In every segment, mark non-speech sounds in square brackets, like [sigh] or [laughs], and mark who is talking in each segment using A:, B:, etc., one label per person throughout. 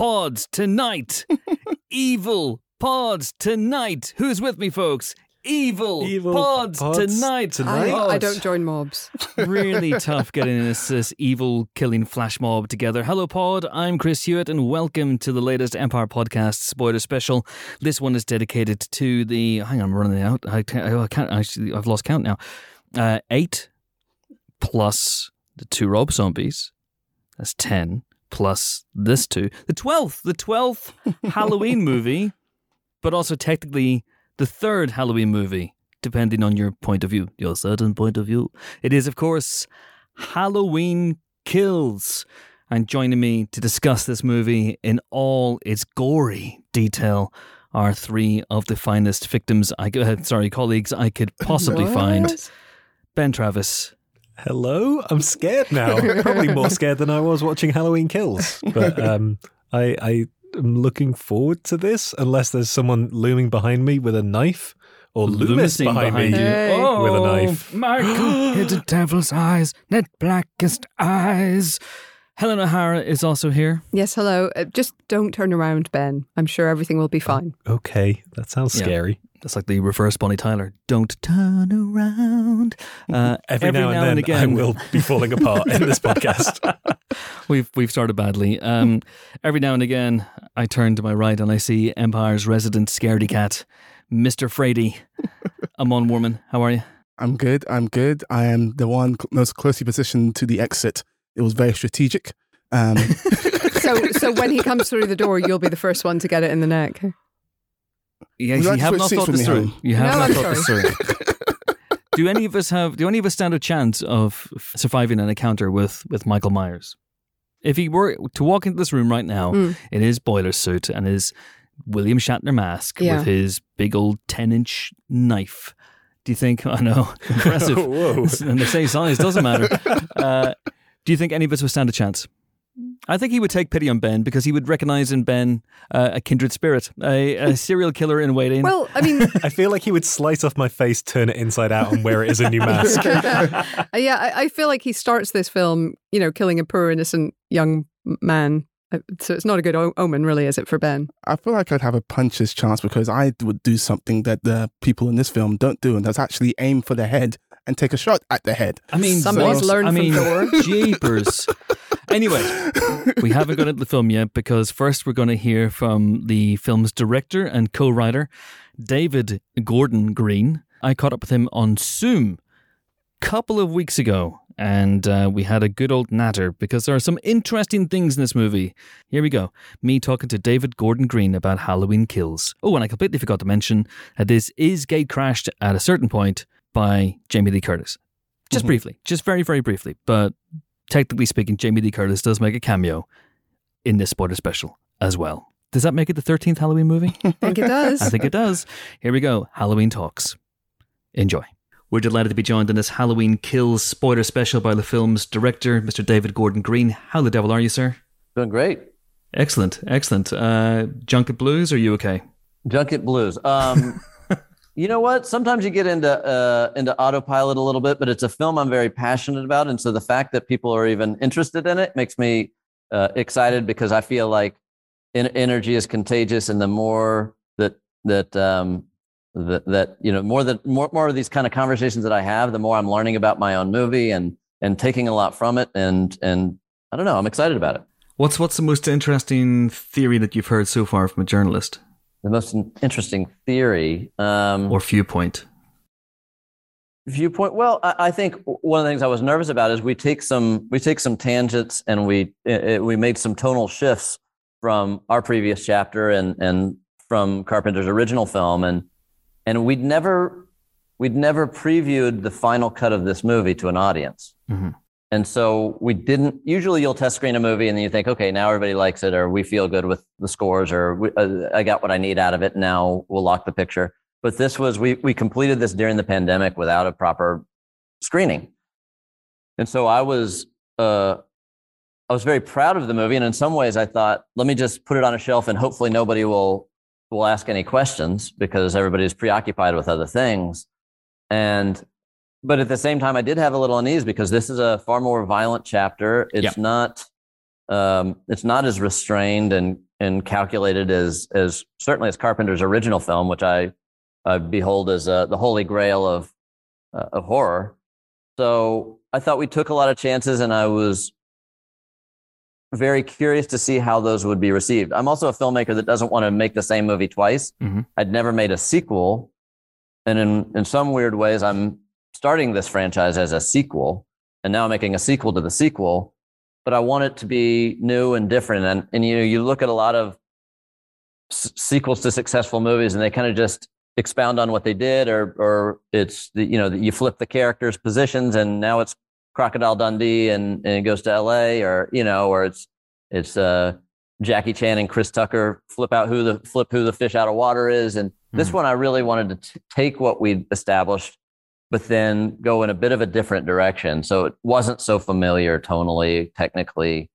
A: [laughs] Evil pods tonight. Evil pods tonight. Who's with me, folks? Evil,
B: Evil
A: pods,
B: pods
A: tonight.
B: tonight.
C: I, I
A: Oh,
C: don't join mobs. [laughs]
A: really tough getting this, this evil killing flash mob together. Hello, Pod. I'm Chris Hewitt, and welcome to the latest Empire podcast spoiler special. This one is dedicated to the. Hang on, I'm running out. I can't. I can't actually. I've lost count now. Uh, eight plus the two Rob zombies. That's ten plus this two. The twelfth. The twelfth [laughs] Halloween movie, but also technically the third Halloween movie depending on your point of view, your certain point of view. It is, of course, Halloween Kills. And joining me to discuss this movie in all its gory detail are three of the finest victims, I uh, sorry, colleagues I could possibly find. Ben Travis.
B: Hello, I'm scared now. [laughs] Probably more scared than I was watching Halloween Kills. But um, I, I am looking forward to this, unless there's someone looming behind me with a knife, or Loomis
A: Lumicine
B: behind, me.
A: you.
C: Hey.
A: Oh,
B: With a knife.
A: Michael [gasps] hid [gasps] devil's eyes, net blackest eyes. Helen O'Hara is also here.
C: Yes, hello. Uh, just don't turn around, Ben. I'm sure everything will be fine.
B: Okay, that sounds
A: Yeah.
B: scary.
A: That's like the reverse Bonnie Tyler. Don't turn around. [laughs] Uh,
B: Every, now, and then,
A: again,
B: I will be falling apart in this [laughs] podcast. [laughs]
A: we've we've started badly. Um, every now and again, I turn to my right and I see Empire's resident scaredy cat, Mister Frady. Amon Warmann, how are you?
D: I'm good. I'm good. I am the one cl- most closely positioned to the exit. It was very strategic. Um, [laughs]
C: So, so when he comes through the door, you'll be the first one to get it in the neck.
A: Yeah,
D: Would you
A: you have not thought this through.
D: hon?
A: You have
C: No,
A: not
C: I'm
A: thought this through. [laughs] do any of us have? Do any of us stand a chance of surviving an encounter with with Michael Myers? If he were to walk into this room right now
C: Mm.
A: in his boiler suit and his William Shatner mask
C: Yeah.
A: with his big old ten inch knife, do you think? [laughs] I know, impressive.
B: Whoa.
A: and they say size doesn't matter. Uh, do you think any of us would stand a chance? I think he would take pity on Ben because he would recognize in Ben uh, a kindred spirit, a, a [laughs] serial killer in waiting.
C: Well, I mean, [laughs]
B: I feel like he would slice off my face, turn it inside out, and wear it as a new mask. [laughs]
C: uh, yeah, I, I feel like he starts this film, you know, killing a poor innocent young man. Uh, So it's not a good o- omen, really, is it, for Ben?
D: I feel like I'd have a puncher's chance because I would do something that the people in this film don't do, and that's actually aim for the head and take a shot at the head.
A: I mean,
C: Somebody's
A: what?
C: learned
A: I
C: from
A: mean,
C: Thor. [laughs]
A: jeepers. anyway, we haven't got into the film yet because first we're going to hear from the film's director and co-writer, David Gordon Green. I caught up with him on Zoom a couple of weeks ago, and uh, we had a good old natter because there are some interesting things in this movie. Here we go. Me talking to David Gordon Green about Halloween Kills. Oh, and I completely forgot to mention that this is gate crashed at a certain point by Jamie Lee Curtis. Just briefly, just very, very briefly. But technically speaking, Jamie Lee Curtis does make a cameo in this spoiler special as well. Does that make it the 13th Halloween movie? [laughs]
C: I think it does.
A: I think it does. Here we go Halloween Talks. Enjoy. We're delighted to be joined in this Halloween Kills spoiler special by the film's director, Mr. David Gordon Green. How the devil are you, sir?
E: Doing great.
A: Excellent, excellent. Uh, Junket Blues, are you okay?
E: Junket Blues. Um, you know what? Sometimes you get into uh, into autopilot a little bit, but it's a film I'm very passionate about, and so the fact that people are even interested in it makes me uh, excited because I feel like en- energy is contagious, and the more that that um, that that you know more that more more of these kind of conversations that I have, the more I'm learning about my own movie and and taking a lot from it, and and I don't know, I'm excited about it.
A: What's what's the most interesting theory that you've heard so far from a journalist
E: The most interesting theory. Um,
A: or viewpoint?
E: viewpoint well I, I think one of the things i was nervous about is we take some we take some tangents and we it, we made some tonal shifts from our previous chapter and and from carpenter's original film and and we'd never we'd never previewed the final cut of this movie to an audience
A: Mhm.
E: And so we didn't usually you'll test screen a movie and then you think okay now everybody likes it or we feel good with the scores or we, uh, i got what i need out of it now we'll lock the picture. But this was we we completed this during the pandemic without a proper screening. And so i was uh i was very proud of the movie and in some ways i thought let me just put it on a shelf and hopefully nobody will will ask any questions because everybody's preoccupied with other things. And but at the same time i did have a little unease because this is a far more violent chapter it's
A: Yep.
E: not Um, it's not as restrained and and calculated as as certainly as Carpenter's original film, which I, behold as uh, the holy grail of uh, of horror. So I thought we took a lot of chances, and I was very curious to see how those would be received. I'm also a filmmaker that doesn't want to make the same movie twice.
A: Mhm.
E: I'd never made a sequel, and in in some weird ways, I'm starting this franchise as a sequel, and now making a sequel to the sequel. But I want it to be new and different. And and you know, you look at a lot of s- sequels to successful movies, and they kind of just expound on what they did, or or it's the, you know you flip the characters' positions, and now it's Crocodile Dundee, and, and it goes to L.A. or you know, or it's it's uh, Jackie Chan and Chris Tucker flip out who the flip who the fish out of water is, and this
A: Mhm.
E: one I really wanted to t- take what we established, but then go in a bit of a different direction. So it wasn't so familiar tonally, technically,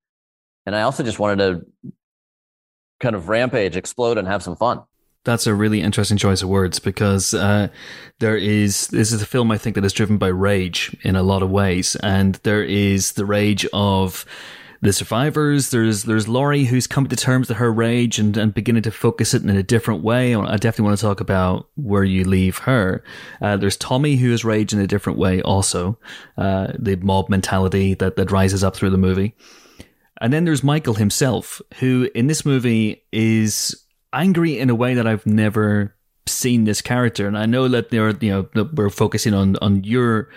E: and I also just wanted to kind of rampage, explode, and have some fun.
A: That's a really interesting choice of words because uh, there is this is a film I think that is driven by rage in a lot of ways, and there is the rage of the survivors. There's there's Laurie who's coming to terms with her rage and, and beginning to focus it in a different way. I definitely want to talk about where you leave her. Uh, there's Tommy who is rage in a different way also. Uh, the mob mentality that that rises up through the movie. And then there's Michael himself, who in this movie is angry in a way that I've never seen this character. And I know that they're, you know, we're focusing on, on your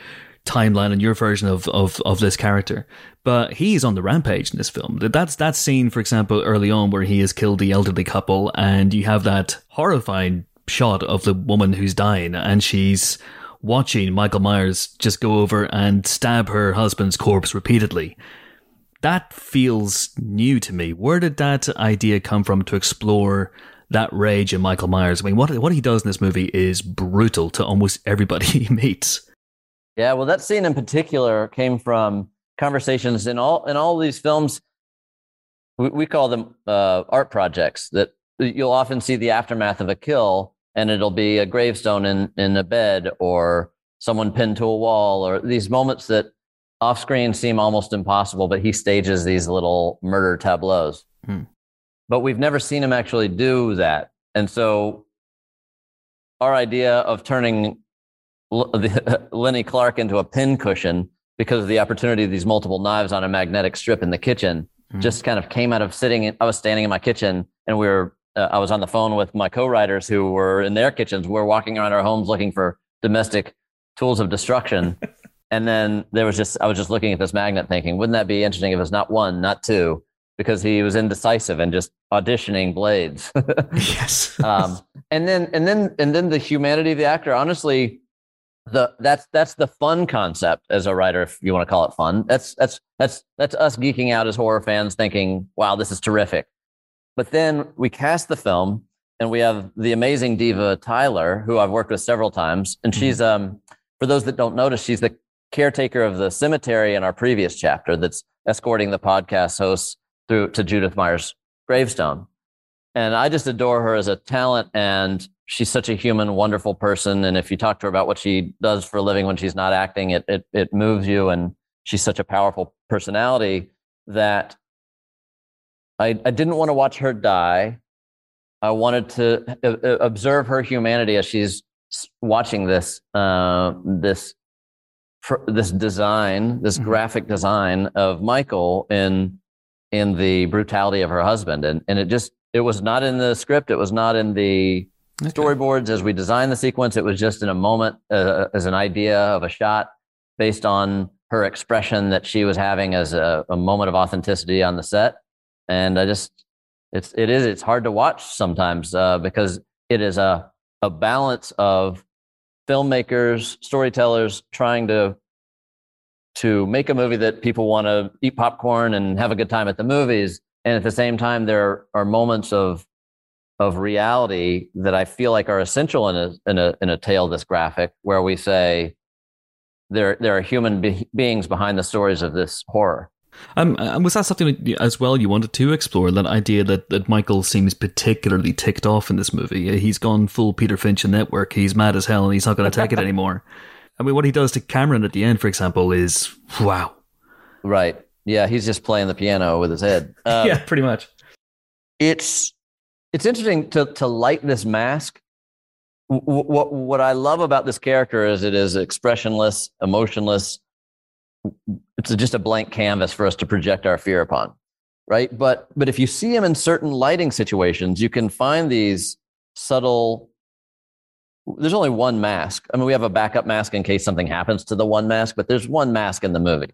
A: timeline and your version of, of, of this character. But he's on the rampage in this film. That's that scene, for example, early on where he has killed the elderly couple and you have that horrifying shot of the woman who's dying and she's watching Michael Myers just go over and stab her husband's corpse repeatedly that feels new to me. Where did that idea come from to explore that rage in Michael Myers? I mean, what what he does in this movie is brutal to almost everybody [laughs] he meets.
E: Yeah, well, that scene in particular came from conversations in all in all these films. We, we call them uh, art projects. That you'll often see the aftermath of a kill, and it'll be a gravestone in in a bed or someone pinned to a wall, or these moments that off screen seem almost impossible. But he stages these little murder tableaus.
A: Hmm.
E: But we've never seen him actually do that, and so our idea of turning [laughs] Lenny Clarke into a pincushion because of the opportunity of these multiple knives on a magnetic strip in the kitchen
A: Mhm.
E: just kind of came out of sitting in, I was standing in my kitchen and we were uh, I was on the phone with my co-writers who were in their kitchens We're walking around our homes looking for domestic tools of destruction [laughs] and then there was just I was just looking at this magnet thinking wouldn't that be interesting if it's not one not two because he was indecisive and just auditioning blades [laughs]
A: yes.
E: um, and then and then and then the humanity of the actor honestly the that's that's the fun concept as a writer if you want to call it fun. That's that's that's that's us geeking out as horror fans thinking wow this is terrific. But then we cast the film and we have the amazing diva tyler who i've worked with several times and
A: Mhm.
E: she's um for those that don't notice she's the caretaker of the cemetery in our previous chapter that's escorting the podcast hosts through to judith myers gravestone. And I just adore her as a talent, and she's such a human, wonderful person. And if you talk to her about what she does for a living when she's not acting, it it it moves you. And she's such a powerful personality that I I didn't want to watch her die. I wanted to uh, uh, observe her humanity as she's watching this uh, this this design, this
A: Mhm.
E: graphic design of Michael in in the brutality of her husband, and and it just it was not in the script. It was not in the
A: Okay.
E: storyboards as we designed the sequence. It was just in a moment uh, as an idea of a shot based on her expression that she was having as a, a moment of authenticity on the set. And I just, it's, it is, it's hard to watch sometimes uh, because it is a, a balance of filmmakers, storytellers trying to, to make a movie that people want to eat popcorn and have a good time at the movies. And at the same time, there are moments of of reality that I feel like are essential in a in a in a tale this graphic, where we say there there are human be- beings behind the stories of this horror.
A: Um, and was that something that, as well you wanted to explore? That idea that, that Michael seems particularly ticked off in this movie. He's gone full Peter Finch in Network. He's mad as hell and he's not going to take it [laughs] anymore. I mean, what he does to Cameron at the end, for example, is wow.
E: Right. Yeah, he's just playing the piano with his head. [laughs] Um,
A: yeah, pretty much.
E: it's it's interesting to to light this mask. W- What what I love about this character is it is expressionless, emotionless. It's just a blank canvas for us to project our fear upon, right? But but if you see him in certain lighting situations, you can find these subtle. There's only one mask. I mean, we have a backup mask in case something happens to the one mask, but there's one mask in the movie.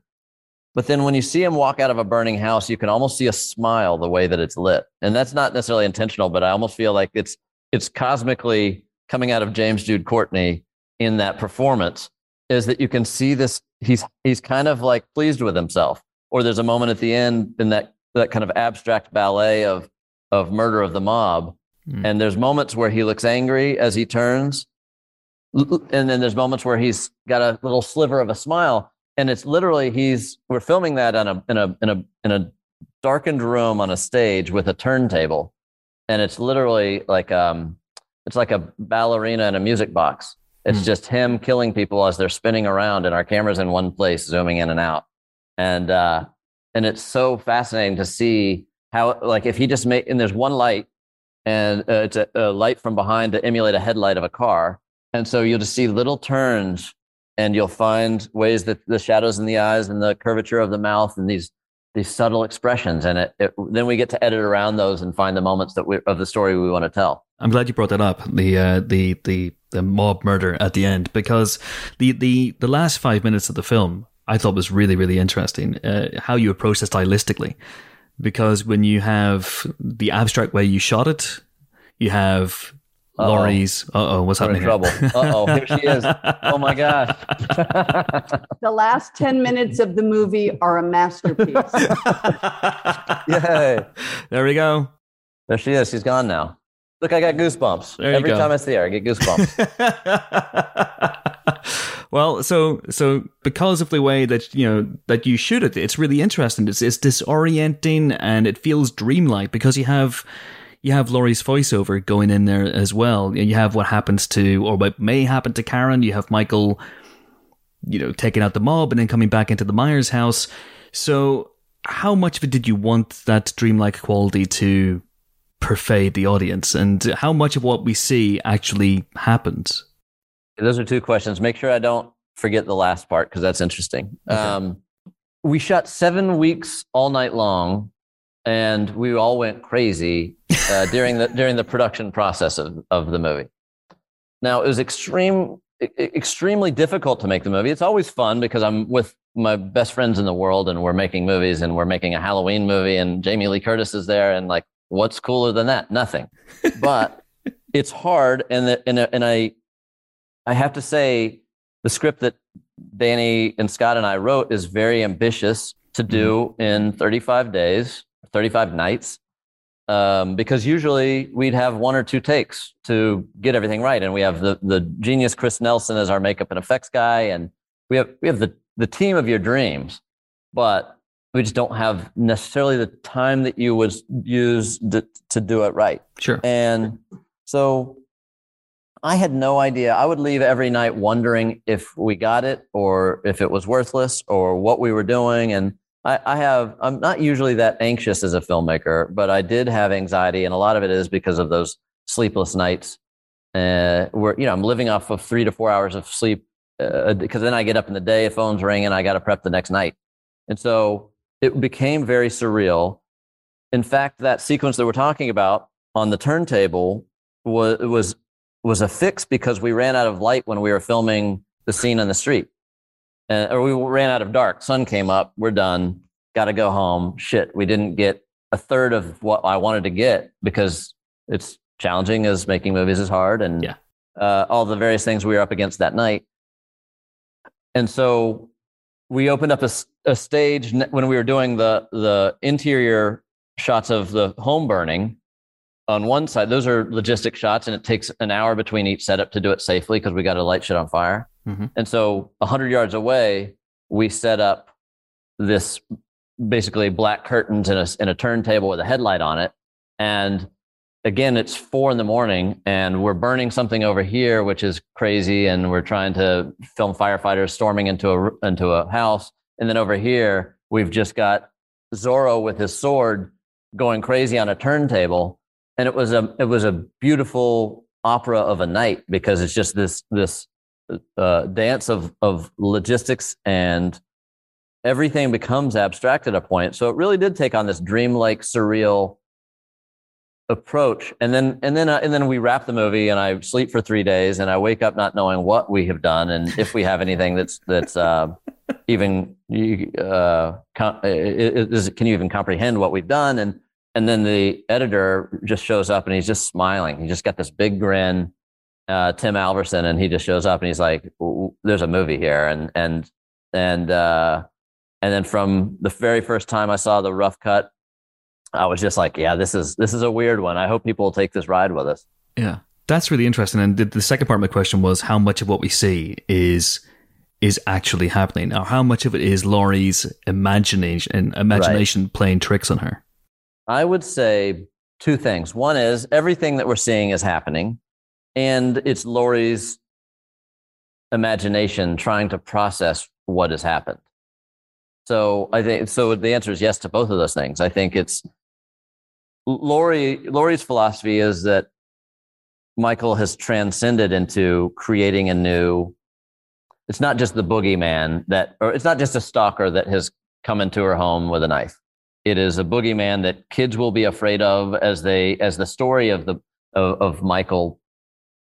E: But then when you see him walk out of a burning house, you can almost see a smile the way that it's lit. And that's not necessarily intentional, but I almost feel like it's it's cosmically coming out of James Jude Courtney in that performance is that you can see this he's he's kind of like pleased with himself. Or there's a moment at the end in that that kind of abstract ballet of of murder of the mob.
A: Mm.
E: And there's moments where he looks angry as he turns. And then there's moments where he's got a little sliver of a smile and it's literally he's we're filming that on a in a in a in a darkened room on a stage with a turntable. And it's literally like um it's like a ballerina in a music box. It's
A: Hmm.
E: just him killing people as they're spinning around and our camera's in one place zooming in and out. And uh and it's so fascinating to see how like if he just made and there's one light and uh, it's a, a light from behind to emulate a headlight of a car. And so you'll just see little turns and you'll find ways that the shadows in the eyes and the curvature of the mouth and these these subtle expressions and it, it then we get to edit around those and find the moments that we of the story we want to tell
A: I'm glad you brought that up. The uh, the the the mob murder at the end because the the the last five minutes of the film I thought was really really interesting. Uh, how you approach it stylistically, because when you have the abstract way you shot it, you have
E: Uh-oh.
A: Laurie's. Uh oh, what's
E: we're
A: happening?
E: trouble uh-oh here she is oh my gosh [laughs]
F: The last 10 minutes of the movie are a masterpiece. [laughs]
E: yay
A: there we go.
E: there she is she's gone now look i got goosebumps
A: There
E: every
A: go.
E: time i see her i get goosebumps [laughs]
A: well, so so because of the way that you know that you shoot it, it's really interesting. It's it's disorienting and it feels dreamlike because you have you have Laurie's voiceover going in there as well. You have what happens to or what may happen to Karen. You have Michael, you know, taking out the mob and then coming back into the Myers house. So how much of it did you want that dreamlike quality to pervade the audience, and how much of what we see actually happens?
E: Those are two questions. Make sure I don't forget the last part because that's interesting.
A: Okay.
E: Um, we shot seven weeks all night long, and we all went crazy uh, during the during the production process of, of the movie. Now it was extreme, extremely difficult to make the movie. It's always fun because I'm with my best friends in the world, and we're making movies, and we're making a Halloween movie, and Jamie Lee Curtis is there, and like, what's cooler than that? Nothing. But [laughs] it's hard, and the, and and I I have to say, the script that Danny and Scott and I wrote is very ambitious to do in 35 days, 35 nights, um, because usually we'd have one or two takes to get everything right. And we have the, the genius Chris Nelson as our makeup and effects guy, and we have, we have the, the team of your dreams, but we just don't have necessarily the time that you would use to, to do it right.
A: Sure.
E: And so I had no idea. I would leave every night wondering if we got it or if it was worthless or what we were doing. And I, I have, I'm not usually that anxious as a filmmaker, but I did have anxiety. And a lot of it is because of those sleepless nights uh, where, you know, I'm living off of three to four hours of sleep uh, because then I get up in the day, phone's ringing, I got to prep the next night. And so it became very surreal. In fact, that sequence that we're talking about on the turntable was was was a fix because we ran out of light when we were filming the scene on the street, uh, or we ran out of dark. Sun came up. We're done. Got to go home. Shit, we didn't get a third of what I wanted to get because it's challenging as making movies is hard, and
A: Yeah.
E: uh, all the various things we were up against that night. And so we opened up a stage when we were doing the the interior shots of the home burning on one side those are logistic shots and it takes an hour between each setup to do it safely because we got to light shit on fire
A: Mhm.
E: and so 100 yards away we set up this basically black curtains and a, a turntable with a headlight on it. And again it's four in the morning and we're burning something over here which is crazy. And we're trying to film firefighters storming into a into a house. And then over here we've just got Zorro with his sword going crazy on a turntable, and it was a it was a beautiful opera of a night because it's just this this uh, dance of of logistics and everything becomes abstract at a point. So it really did take on this dreamlike, surreal approach. And then and then uh, and then we wrap the movie, and I sleep for three days, and I wake up not knowing what we have done and if we have anything that's that's uh, even uh, can you even comprehend what we've done? And and then the editor just shows up and he's just smiling. He just got this big grin. Uh, Tim Alverson, and he just shows up and he's like, "There's a movie here," and and and uh, and then from the very first time I saw the rough cut, I was just like, yeah, this is this is a weird one. I hope people will take this ride with us.
A: Yeah. That's really interesting. And the, the second part of my question was how much of what we see is is actually happening, or how much of it is Laurie's imagination imagination right. playing tricks on her?
E: I would say two things. One is everything that we're seeing is happening, and it's Laurie's imagination trying to process what has happened. So I think so. The answer is yes to both of those things. I think it's Laurie. Laurie's philosophy is that Michael has transcended into creating a new. It's not just the boogeyman that, or it's not just a stalker that has come into her home with a knife. It is a boogeyman that kids will be afraid of as they as the story of the of, of Michael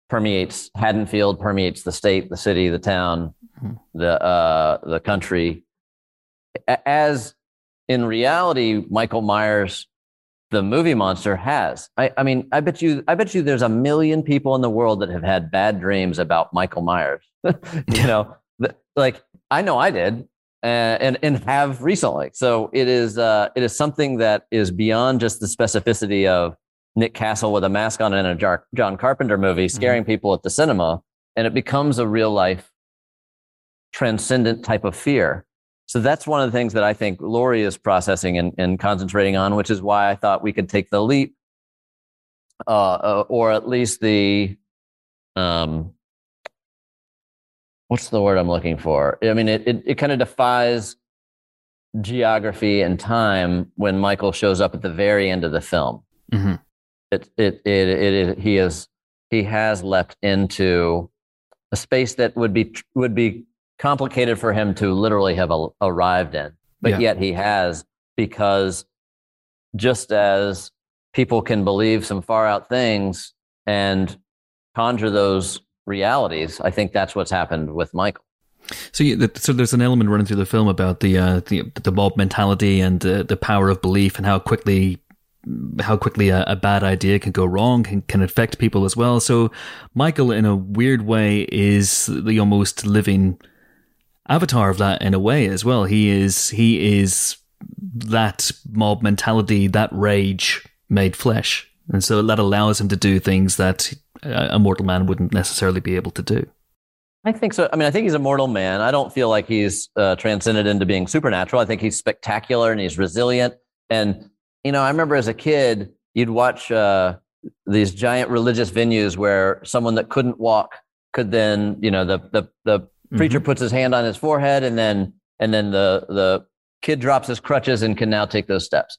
E: permeates Haddonfield, permeates the state, the city, the town, mm-hmm. the uh, the country as in reality, Michael Myers, the movie monster, has. I, I, mean, I bet you, I bet you, there's a million people in the world that have had bad dreams about Michael Myers. [laughs] you know, [laughs] like I know I did, uh, and and have recently. So it is, uh, it is something that is beyond just the specificity of Nick Castle with a mask on in a John Carpenter movie, mm-hmm. scaring mm-hmm. people at the cinema, and it becomes a real life, transcendent type of fear so that's one of the things that I think Laurie is processing and, and concentrating on, which is why I thought we could take the leap, uh, uh, or at least the, um, what's the word I'm looking for? I mean, it it, it kind of defies geography and time when Michael shows up at the very end of the film. Mm-hmm. It, it, it, it, he is, he has leapt into a space that would be, would be complicated for him to literally have a, arrived in, but yeah. yet he has because just as people can believe some far out things and conjure those realities, I think that's what's happened with Michael.
A: So, yeah, so there's an element running through the film about the uh, the, the mob mentality and uh, the power of belief and how quickly how quickly a, a, bad idea can go wrong can, can affect people as well. So Michael, in a weird way, is the almost living avatar of that in a way as well. He is he is that mob mentality, that rage made flesh, and so that allows him to do things that a mortal man wouldn't necessarily be able to do.
E: I think so. I mean, I think he's a mortal man. I don't feel like he's uh, transcended into being supernatural. I think he's spectacular and he's resilient. And you know, I remember as a kid, you'd watch uh, these giant religious venues where someone that couldn't walk could then, you know, the the the Preacher mm-hmm. puts his hand on his forehead, and then and then the the kid drops his crutches and can now take those steps.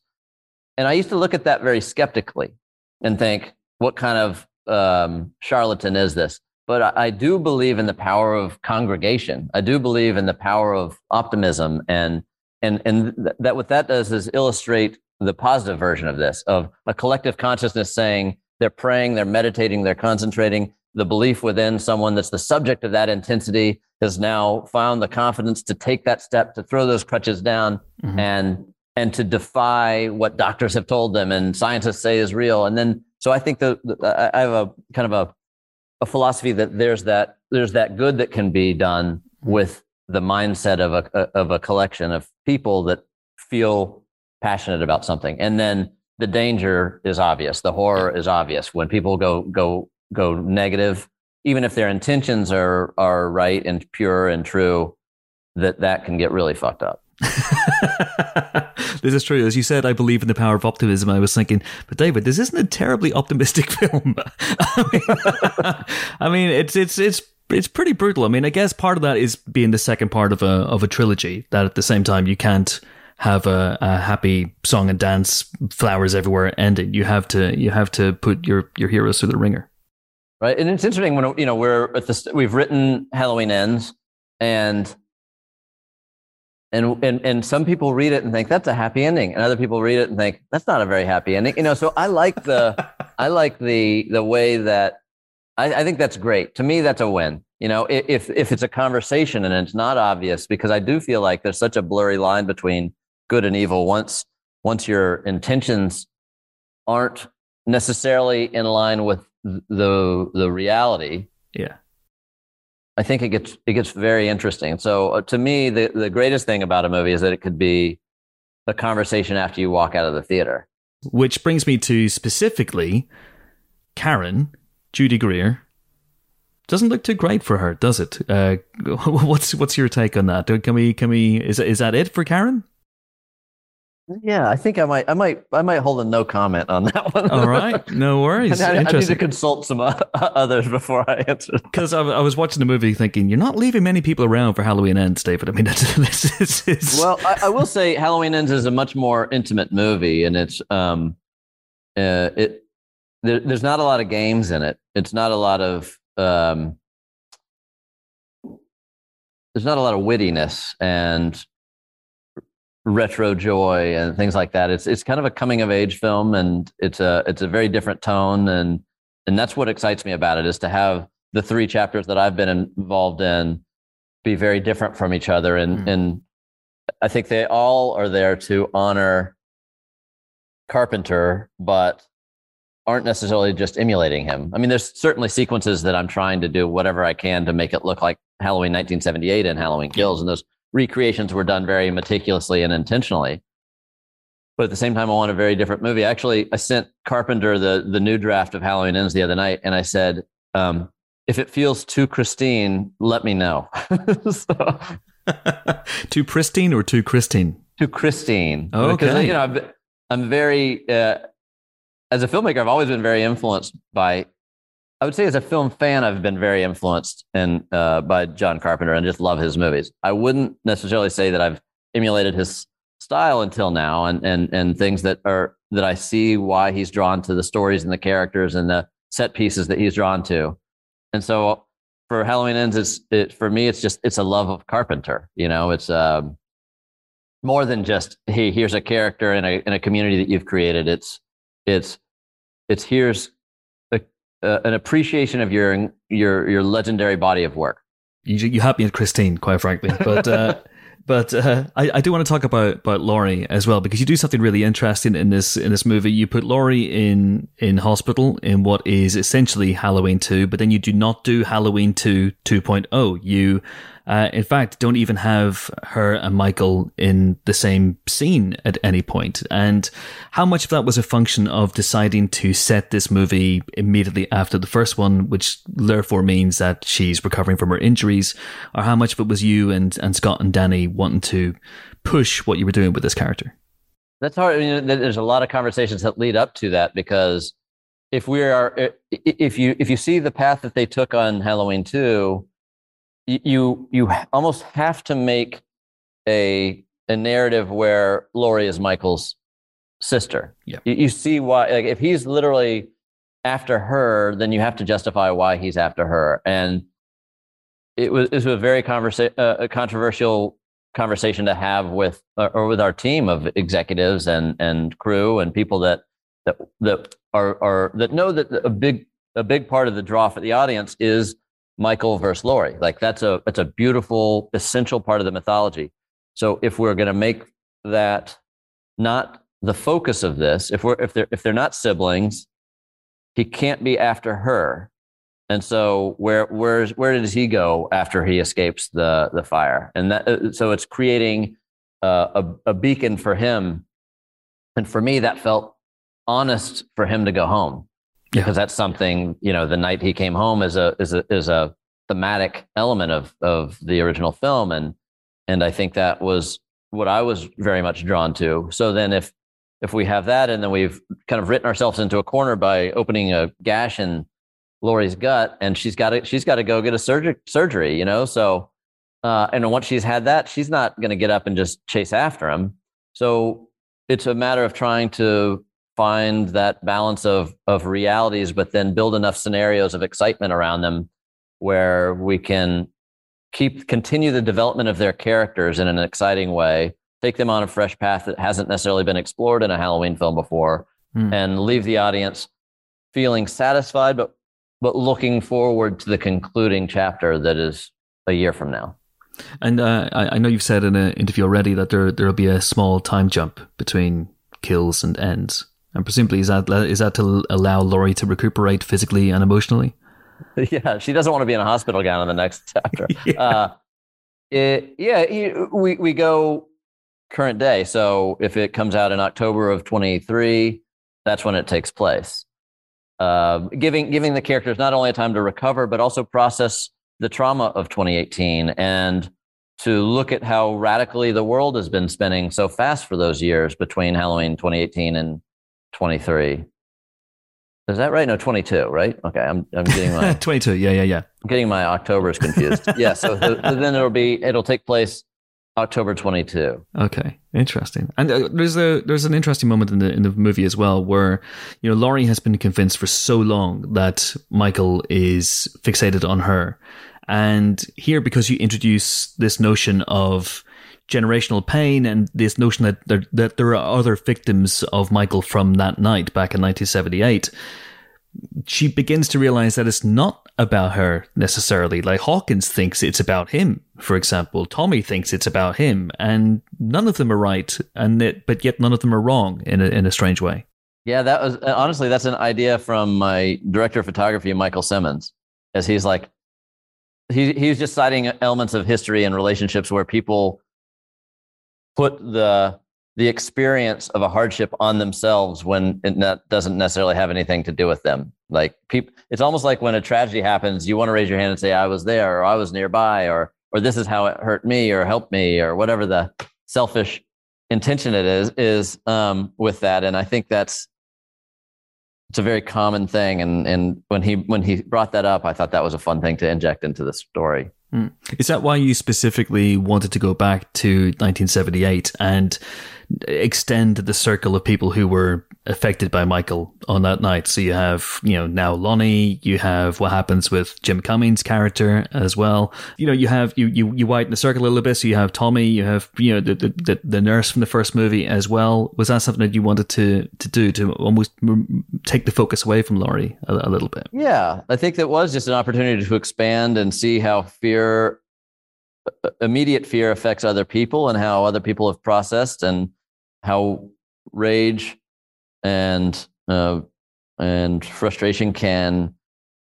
E: And I used to look at that very skeptically and think, what kind of um, charlatan is this? But I, I do believe in the power of congregation. I do believe in the power of optimism, and and and th- that what that does is illustrate the positive version of this of a collective consciousness saying they're praying, they're meditating, they're concentrating, the belief within someone that's the subject of that intensity has now found the confidence to take that step to throw those crutches down mm-hmm. and and to defy what doctors have told them and scientists say is real and then so i think that i have a kind of a, a philosophy that there's that there's that good that can be done mm-hmm. with the mindset of a of a collection of people that feel passionate about something and then the danger is obvious the horror is obvious when people go go go negative, even if their intentions are are right and pure and true, that that can get really fucked up. [laughs]
A: this is true. As you said, I believe in the power of optimism. I was thinking, but David, this isn't a terribly optimistic [laughs] film. I, mean, I mean, it's it's it's it's pretty brutal. I mean, I guess part of that is being the second part of a of a trilogy. That at the same time you can't have a, a happy song and dance, flowers everywhere ending. You have to you have to put your your heroes through the ringer.
E: right? And it's interesting when you know we're at this. We've written Halloween ends, and and and and some people read it and think that's a happy ending, and other people read it and think that's not a very happy ending. You know, so I like the [laughs] I like the the way that I, I think that's great. To me, that's a win. You know, if if it's a conversation and it's not obvious, because I do feel like there's such a blurry line between good and evil. Once once your intentions aren't necessarily in line with the the reality,
A: Yeah.
E: I think it gets it gets very interesting. So uh, to me, the the greatest thing about a movie is that it could be a conversation after you walk out of the theater.
A: Which brings me to specifically Karen, Judy Greer. Doesn't look too great for her, does it? Uh, [laughs] what's what's your take on that? Can we can we is is that it for Karen?
E: Yeah, I think I might I might I might hold a no comment on that one.
A: All right, no [laughs] worries.
E: I, I need to consult some o- [laughs] others before I answer.
A: Because I, I was watching the movie thinking, you're not leaving many people around for Halloween ends, David. I mean, [laughs] this is, is
E: Well, I, I will say Halloween Ends is a much more intimate movie, and it's um, uh, it there, there's not a lot of games in it. It's not a lot of um, there's not a lot of wittiness and retro joy and things like that. It's it's kind of a coming of age film, and it's a it's a very different tone, and and that's what excites me about it is to have the three chapters that I've been involved in be very different from each other, and
A: Mm.
E: and I think they all are there to honor Carpenter, but aren't necessarily just emulating him. I mean, there's certainly sequences that I'm trying to do whatever I can to make it look like Halloween 1978 and Halloween Kills, and those recreations were done very meticulously and intentionally. But at the same time, I want a very different movie. Actually, I sent Carpenter the the new draft of Halloween Ends the other night, and I said, um, if it feels too Christine, let me know. [laughs] so, [laughs]
A: too pristine or too Christine?
E: to Christine.
A: Oh,
E: Because,
A: okay.
E: you know, I'm, I'm very, uh, as a filmmaker, I've always been very influenced by, I would say as a film fan, I've been very influenced and uh, by John Carpenter and just love his movies. I wouldn't necessarily say that I've emulated his style until now and, and, and things that are, that I see why he's drawn to the stories and the characters and the set pieces that he's drawn to. And so for Halloween Ends, it's, it, for me, it's just, it's a love of Carpenter, you know, it's, um, more than just hey here's a character in a in a community that you've created it's it's it's here's uh, an appreciation of your your your legendary body of work
A: You, you had me at Christine, quite frankly. But uh, [laughs] but uh, I, I do want to talk about about Laurie as well because you do something really interesting in this in this movie. You put Laurie in in hospital in what is essentially Halloween two, but then you do not do Halloween two 2.0. You uh, in fact, don't even have her and Michael in the same scene at any point. And how much of that was a function of deciding to set this movie immediately after the first one, which therefore means that she's recovering from her injuries, or how much of it was you and, and Scott and Danny wanting to push what you were doing with this character?
E: that's hard I mean, there's a lot of conversations that lead up to that because if we are if you if you see the path that they took on halloween 2 y- you you almost have to make a a narrative where Laurie is Michael's sister.
A: Yeah.
E: You, you see why like if he's literally after her, then you have to justify why he's after her. And it was it was a very conversa- uh, a controversial conversation to have with uh, or with our team of executives and and crew and people that that that are are that know that a big a big part of the draw for the audience is Michael versus Laurie. Like that's a that's a beautiful essential part of the mythology. So if we're going to make that not the focus of this, if we're if they're if they're not siblings, he can't be after her. And so where where's where does he go after he escapes the the fire? And that uh, so it's creating uh, a a beacon for him. And for me, that felt honest for him to go home
A: Yeah.
E: because that's something you know. The night he came home is a is a is a thematic element of of the original film, and and I think that was what I was very much drawn to. So then if if we have that, and then we've kind of written ourselves into a corner by opening a gash in Laurie's gut, and she's got to she's got to go get a surgery surgery, you know. So uh, and once she's had that, she's not going to get up and just chase after him. So it's a matter of trying to find that balance of of realities, but then build enough scenarios of excitement around them where we can keep continue the development of their characters in an exciting way, take them on a fresh path that hasn't necessarily been explored in a Halloween film before,
A: Hmm.
E: and leave the audience feeling satisfied, but but looking forward to the concluding chapter that is a year from now.
A: And uh, I, I know you've said in an interview already that there there'll be a small time jump between kills and ends, and presumably is that is that to allow Laurie to recuperate physically and emotionally? [laughs]
E: yeah, she doesn't want to be in a hospital gown in the next chapter. [laughs]
A: Yeah.
E: uh, it, yeah, he- we we go current day. So if it comes out in October of 23, that's when it takes place. Uh, giving giving the characters not only a time to recover, but also process the trauma of 2018 and to look at how radically the world has been spinning so fast for those years between Halloween 2018 and 23. Is that right? No, 22, right? Okay, I'm I'm getting my [laughs]
A: Twenty two. Yeah, yeah, yeah.
E: I'm getting my October's confused. [laughs] yeah, so, so then it'll be it'll take place October 22.
A: Okay, interesting. And uh, there's a there's an interesting moment in the in the movie as well where you know Laurie has been convinced for so long that Michael is fixated on her, and here because you introduce this notion of generational pain and this notion that there, that there are other victims of Michael from that night back in 1978 she begins to realize that it's not about her necessarily. Like Hawkins thinks it's about him, for example. Tommy thinks it's about him, and none of them are right, and but yet none of them are wrong in a, in a strange way.
E: Yeah, that was uh, honestly that's an idea from my director of photography, Michael Simmonds, as he's like he he's just citing elements of history and relationships where people put the the experience of a hardship on themselves when it not, doesn't necessarily have anything to do with them. Like people, it's almost like when a tragedy happens, you want to raise your hand and say, "I was there," or "I was nearby," or or "This is how it hurt me," or "Help me," or whatever the selfish intention it is is um, with that. And I think that's it's a very common thing. And and when he when he brought that up, I thought that was a fun thing to inject into the story. Hmm.
A: Is that why you specifically wanted to go back to 1978 and extend the circle of people who were affected by Michael on that night? So you have, you know, now Lonnie, you have what happens with Jim Cummings' character as well. You know, you have, you, you, you widen the circle a little bit. So you have Tommy, you have, you know, the, the, the, nurse from the first movie as well. Was that something that you wanted to, to do to almost take the focus away from Laurie a, a little bit?
E: Yeah, I think that was just an opportunity to expand and see how fear, uh, immediate fear, affects other people and how other people have processed and how rage and uh, and frustration can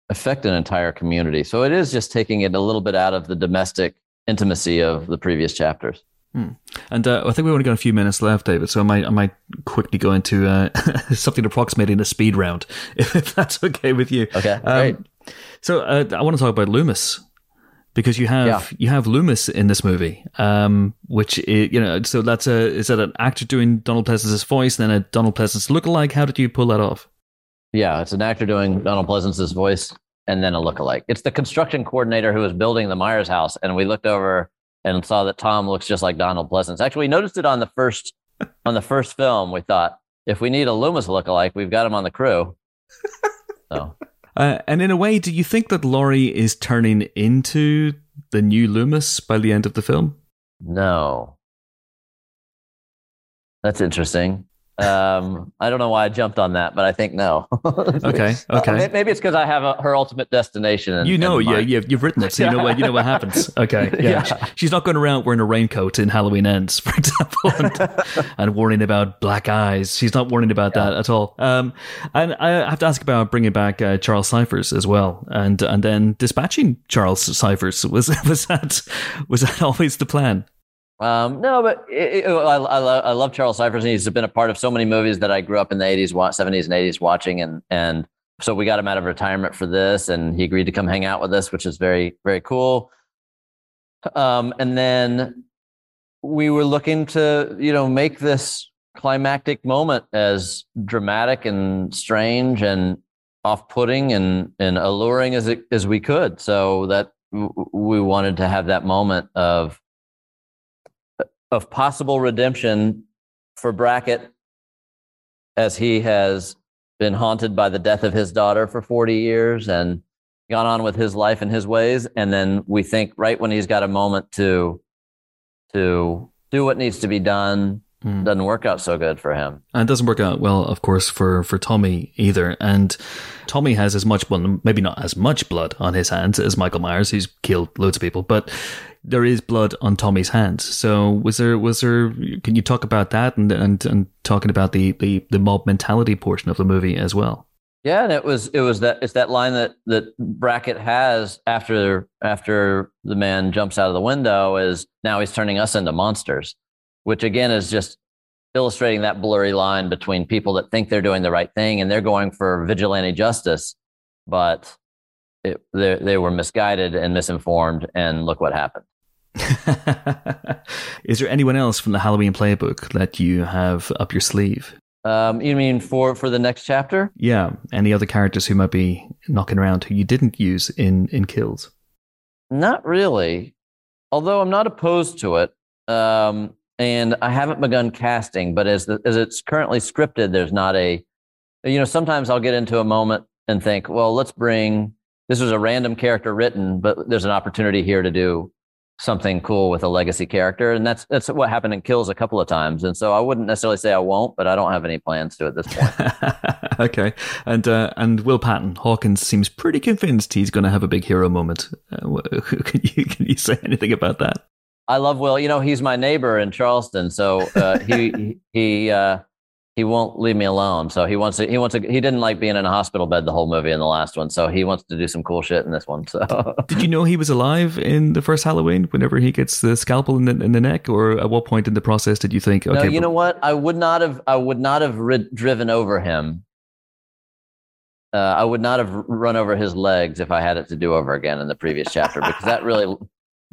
E: affect an entire community. So it is just taking it a little bit out of the domestic intimacy of the previous chapters.
A: And uh, I think we've only got a few minutes left, David. So I might I might quickly go into uh, [laughs] something approximating a speed round, [laughs] if that's okay with you.
E: Okay.
A: Um, so uh, I want to talk about Loomis because you have
E: Yeah.
A: you have Loomis in this movie, um, which is, you know. So that's a is that an actor doing Donald Pleasence's voice, then a Donald Pleasence lookalike? How did you pull that off?
E: Yeah, it's an actor doing Donald Pleasence's voice and then a lookalike. It's the construction coordinator who was building the Myers house, and we looked over and saw that Tom looks just like Donald Pleasence. Actually, we noticed it on the first on the first film. We thought if we need a Loomis lookalike, we've got him on the crew. [laughs] So
A: Uh, and in a way, do you think that Laurie is turning into the new Loomis by the end of the film?
E: no, that's interesting. Um, I don't know why I jumped on that, but I think no. [laughs]
A: Okay, okay.
E: May- Maybe it's because I have a, her ultimate destination. in-
A: You know, yeah, you've, you've written it, so you know what you know what happens. [laughs] Okay, yeah.
E: Yeah.
A: She's not going around wearing a raincoat in Halloween Ends, [laughs] for example, and, and worrying about black eyes. She's not worrying about that at all. Um, and I have to ask about bringing back uh, Charles Cyphers as well, and and then dispatching Charles Cyphers was was that was that always the plan?
E: Um, no, but it, it, I, I, love, I love Charles Cyphers, and he's been a part of so many movies that I grew up in the '80s, '70s, and '80s watching, and and so we got him out of retirement for this, and he agreed to come hang out with us, which is very very cool. Um, and then we were looking to you know make this climactic moment as dramatic and strange and off-putting and and alluring as it as we could, so that w- we wanted to have that moment of of possible redemption for Brackett, as he has been haunted by the death of his daughter for 40 years and gone on with his life and his ways. And then we think right when he's got a moment to to do what needs to be done,
A: Mm.
E: doesn't work out so good for him.
A: And it doesn't work out well, of course, for, for Tommy either. And Tommy has as much, well, maybe not as much blood on his hands as Michael Myers, who's killed loads of people, but there is blood on Tommy's hands. So was there, was there, can you talk about that and, and, and talking about the, the, the mob mentality portion of the movie as well?
E: Yeah, and it was it was that it's that line that that Brackett has after after the man jumps out of the window is now he's turning us into monsters, which again is just illustrating that blurry line between people that think they're doing the right thing and they're going for vigilante justice, but it, they they were misguided and misinformed, and look what happened. [laughs]
A: is there anyone else from the Halloween playbook that you have up your sleeve?
E: Um, you mean for for the next chapter?
A: Yeah, any other characters who might be knocking around who you didn't use in in kills?
E: Not really, although I'm not opposed to it. Um, and I haven't begun casting, but as the, as it's currently scripted, there's not a. You know, sometimes I'll get into a moment and think, well, let's bring this was a random character written, but there's an opportunity here to do something cool with a legacy character, and that's that's what happened in Kills a couple of times. And so I wouldn't necessarily say I won't, but I don't have any plans to at this point. [laughs]
A: okay, and uh, and Will Patton Hawkins seems pretty convinced he's going to have a big hero moment. Uh, [laughs] can you can you say anything about that?
E: I love Will. You know, he's my neighbor in Charleston, so uh, he he uh, he won't leave me alone. So he wants to. He wants to. He didn't like being in a hospital bed the whole movie in the last one. So he wants to do some cool shit in this one. So [laughs]
A: Did you know he was alive in the first Halloween? Whenever he gets the scalpel in the, in the neck, or at what point in the process did you think? Okay,
E: no, you
A: but-
E: know what? I would not have. I would not have rid- driven over him. Uh, I would not have run over his legs if I had it to do over again in the previous chapter because that really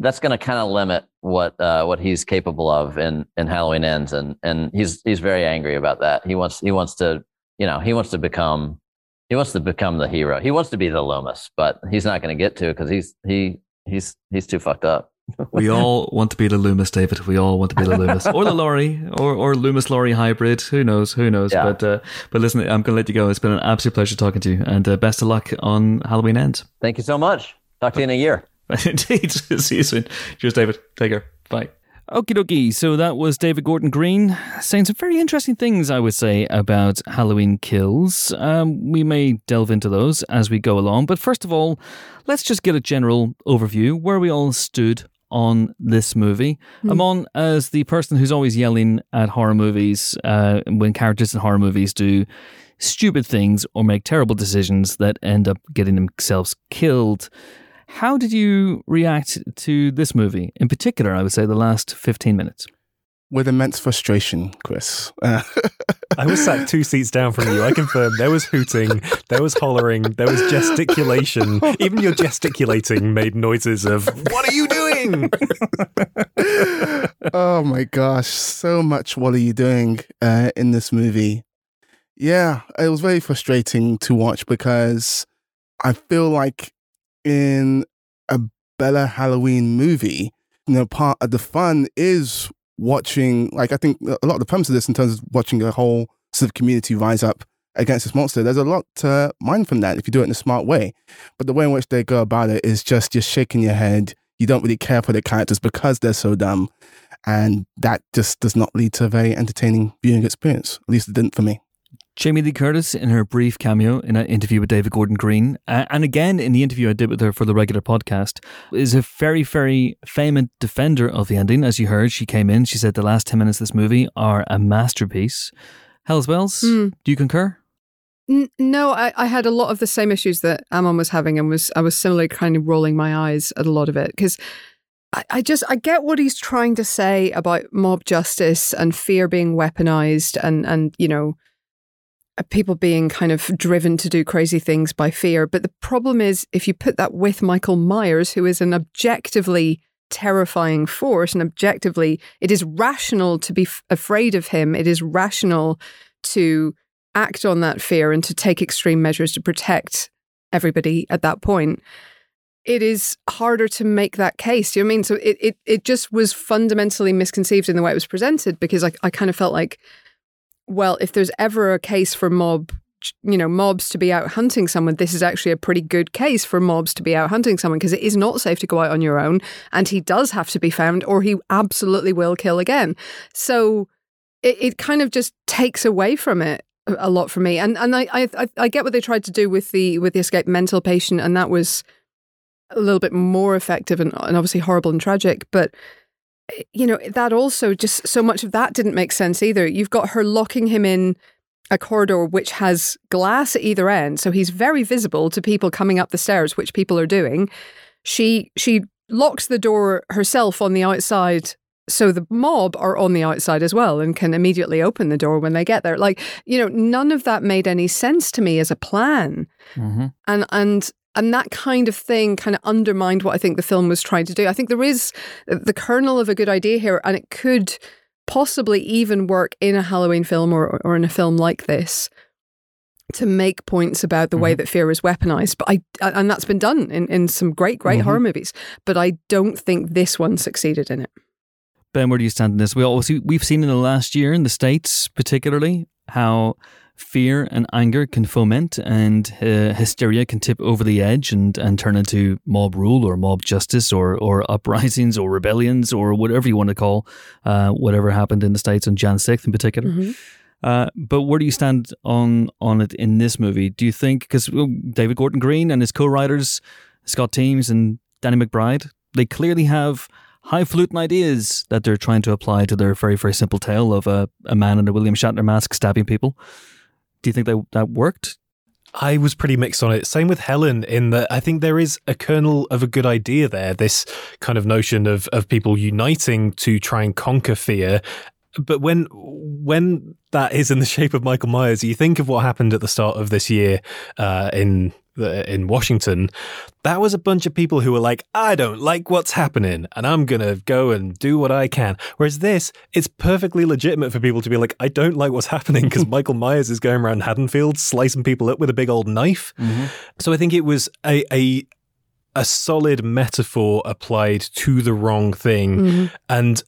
E: that's going to kind of limit what uh, what he's capable of in in Halloween ends and and he's he's very angry about that. He wants he wants to you know he wants to become he wants to become the hero. He wants to be the Loomis, but he's not going to get to because he's he he's he's too fucked up. [laughs]
A: we all want to be the Loomis, David. We all want to be the Loomis, or the Laurie, or or Loomis Laurie hybrid. Who knows? Who knows?
E: Yeah.
A: But uh, but listen, I'm going to let you go. It's been an absolute pleasure talking to you, and uh, best of luck on Halloween Ends.
E: Thank you so much. Talk to you in a year. [laughs]
A: Indeed. [laughs] See you soon. Cheers, David. Take care. Bye. Okie dokie. So that was David Gordon Green saying some very interesting things, I would say, about Halloween kills. Um, we may delve into those as we go along. But first of all, let's just get a general overview where we all stood on this movie. Amon as the person who's always yelling at horror movies uh, when characters in horror movies do stupid things or make terrible decisions that end up getting themselves killed. How did you react to this movie? In particular, I would say the last 15 minutes.
D: With immense frustration, Chris. Uh, [laughs]
B: I was sat two seats down from you. I confirm there was hooting, there was hollering, there was gesticulation. Even your gesticulating made noises of, What are you doing? [laughs]
D: oh my gosh, so much. What are you doing uh, in this movie? Yeah, it was very frustrating to watch because I feel like in a Bella Halloween movie, you know, part of the fun is watching. Like, I think a lot of the premise of this, in terms of watching a whole sort of community rise up against this monster, there's a lot to mine from that if you do it in a smart way. But the way in which they go about it is just just shaking your head. You don't really care for the characters because they're so dumb. And that just does not lead to a very entertaining viewing experience. At least it didn't for me.
A: Jamie Lee Curtis, in her brief cameo in an interview with David Gordon Green, uh, and again in the interview I did with her for the regular podcast, is a very, very famous defender of the ending. As you heard, she came in, she said the last 10 minutes of this movie are a masterpiece. Hells Bells,
C: Hmm.
A: do you concur?
C: N- no, I, I had a lot of the same issues that Amon was having, and was I was similarly kind of rolling my eyes at a lot of it because I, I just I get what he's trying to say about mob justice and fear being weaponized, and and you know Uh, people being kind of driven to do crazy things by fear. But the problem is if you put that with Michael Myers, who is an objectively terrifying force, and objectively it is rational to be f- afraid of him. It is rational to act on that fear and to take extreme measures to protect everybody at that point. it is harder to make that case. Do you know I mean? So it, it, it just was fundamentally misconceived in the way it was presented because I, I kind of felt like, well, if there's ever a case for mob, you know, mobs to be out hunting someone, this is actually a pretty good case for mobs to be out hunting someone because it is not safe to go out on your own and he does have to be found or he absolutely will kill again. So it, it kind of just takes away from it a lot for me. And and I, I I get what they tried to do with the with the escaped mental patient, and that was a little bit more effective and, and obviously horrible and tragic. But you know that also just so much of that didn't make sense either. You've got her locking him in a corridor which has glass at either end, so he's very visible to people coming up the stairs, which people are doing. She she locks the door herself on the outside so the mob are on the outside as well and can immediately open the door when they get there. Like, you know, none of that made any sense to me as a plan.
A: Mm-hmm.
C: And and and that kind of thing kind of undermined what I think the film was trying to do. I think there is the kernel of a good idea here, and it could possibly even work in a Halloween film or, or in a film like this to make points about the way
A: Mhm.
C: that fear is weaponized. But I and that's been done in, in some great, great
B: Mhm.
C: horror movies. But I don't think this one succeeded in it.
A: Ben, where do you stand in this? We also we've seen in the last year in the states, particularly, how fear and anger can foment and uh, hysteria can tip over the edge and, and turn into mob rule or mob justice or or [laughs] uprisings or rebellions or whatever you want to call uh, whatever happened in the states on Jan sixth in particular.
C: Mhm.
A: Uh, but where do you stand on on it in this movie? Do you think because David Gordon Green and his co-writers Scott Teems and Danny McBride, they clearly have highfalutin ideas that they're trying to apply to their very very simple tale of a, a man in a William Shatner mask stabbing people. Do you think that that worked?
B: I was pretty mixed on it. Same with Helen, in that I think there is a kernel of a good idea there. This kind of notion of of people uniting to try and conquer fear. But when when that is in the [laughs] shape of Michael Myers, you think of what happened at the start of this year uh, in in Washington. That was a bunch of people who were like, "I don't like what's happening, and I'm gonna go and do what I can." Whereas this, it's perfectly legitimate for people to be like, "I don't like what's [laughs] happening" because Michael Myers is going around Haddonfield slicing people up with a big old knife. So I think it was a a a solid metaphor applied to the wrong thing.
C: Mhm.
B: And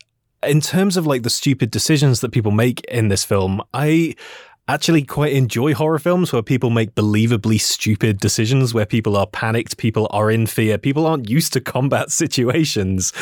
B: in terms of like the stupid decisions that people make in this film, I actually quite enjoy horror films where people make believably stupid decisions, where people are panicked, people are in fear, people aren't used to combat [laughs] situations,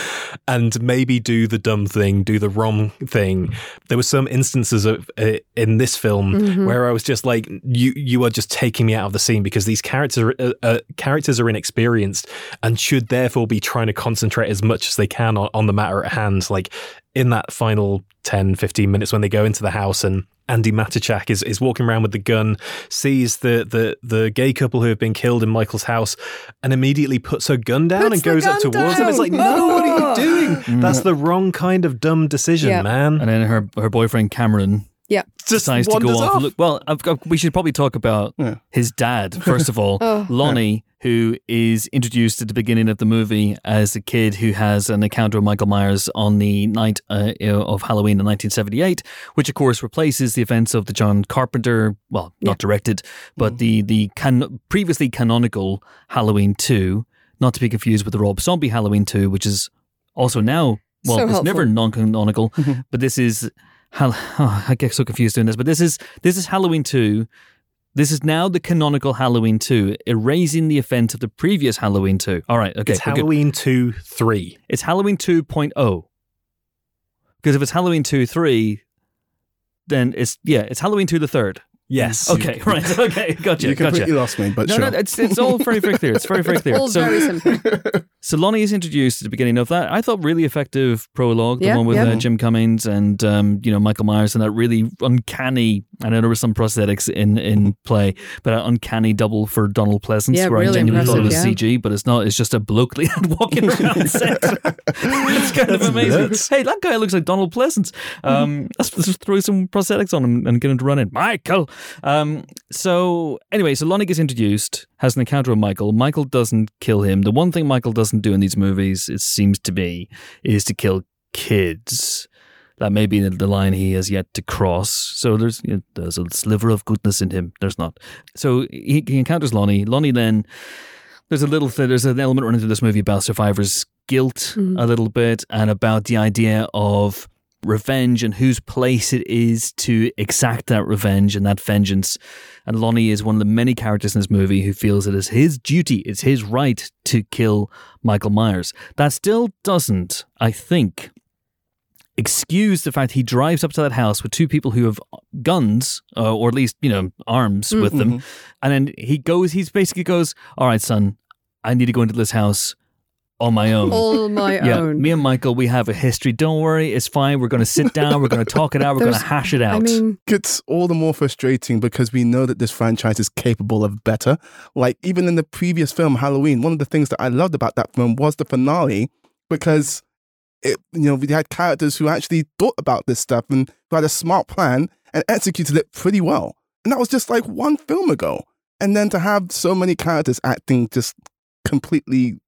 B: and maybe do the dumb thing, do the wrong thing. There were some instances of uh, in this film
C: Mhm.
B: where I was just like, you you are just taking me out of the scene because these characters are, uh, uh, characters are inexperienced and should therefore be trying to concentrate as much as they can on, on the matter at hand. Like in that final 10, 15 minutes when they go into the house and Andi Matichak is, is walking around with the gun, sees the, the, the gay couple who have been killed in Michael's house, and immediately puts her gun down
C: Puts
B: and goes up
C: gun
B: towards them. It's like, no, what are you [laughs] doing?
A: Mm.
B: That's the wrong kind of dumb decision,
C: Yeah.
B: man.
A: And then her her boyfriend Cameron
C: Yeah.
B: Just
A: decides to go off.
B: off.
A: Look, well, I've got, we should probably talk about
D: Yeah.
A: his dad [laughs] first of all,
C: Oh.
A: Lonnie, who is introduced at the beginning of the movie as a kid who has an encounter with Michael Myers on the night uh, of Halloween in 1978, which of course replaces the events of the John Carpenter, well, not directed, but the the can- previously canonical Halloween 2, not to be confused with the Rob Zombie Halloween 2, which is also now well,
C: So
A: it's
C: helpful.
A: never non-canonical, [laughs] but this is. Hal- oh, I get so confused doing this, but this is this is Halloween two. This is now the canonical Halloween two, erasing the event of the previous Halloween two. All right, okay,
B: it's
A: we're good.
B: Halloween 2 3.
A: It's Halloween 2.0. Because if it's Halloween 2 3, then it's yeah, it's Halloween 2 the third.
B: Yes.
A: Okay, right. [laughs] Okay, gotcha,
D: you completely
A: gotcha.
D: lost me, but
A: No,
D: sure.
A: no, it's it's all very very clear. It's very very [laughs] clear.
C: All
A: So
C: very simple. [laughs]
A: so Lonnie is introduced at the beginning of that. I thought really effective prologue, the
C: Yeah,
A: one with
C: yeah.
A: uh, Jim Cummings and um, you know Michael Myers, and that really uncanny. I know there were some prosthetics in in play, but an uncanny double for Donald Pleasence,
C: Yeah,
A: where
C: really
A: I genuinely thought it was
C: impressive,
A: CG, but it's not. It's just a bloke [laughs] walking around set. [laughs] it's kind of amazing.
B: nuts.
A: Hey, that guy looks like Donald Pleasence. Um, let's, let's throw some prosthetics on him and get him to run in. Michael. Um, so anyway, so Lonnie gets introduced, has an encounter with Michael. Michael doesn't kill him. The one thing Michael doesn't do in these movies, it seems to be, is to kill kids. That may be the- line he has yet to cross. So there's you know, there's a sliver of goodness in him. There's not. So he, he encounters Lonnie. Lonnie then there's a little th- there's an element running through this movie about survivors' guilt
C: Mhm.
A: a little bit, and about the idea of revenge and whose place it is to exact that revenge and that vengeance. And Lonnie is one of the many characters in this movie who feels it is his duty, it's his right to kill Michael Myers. That still doesn't, I think, excuse the fact he drives up to that house with two people who have guns, uh, or at least, you know, arms with them.
D: Mhm.
A: And then he goes, he's basically goes, All right, son, I need to go into this house on my own.
C: All my
A: yeah,
C: own.
A: me and Michael, we have a history. Don't worry, it's fine. We're going to sit down. We're going to talk it out. We're going to hash it out.
C: I mean,
D: It's all the more frustrating because we know that this franchise is capable of better. Like even in the previous film, Halloween, one of the things that I loved about that film was the finale because it, you know, we had characters who actually thought about this stuff and who had a smart plan and executed it pretty well. And that was just like one film ago. And then to have so many characters acting just completely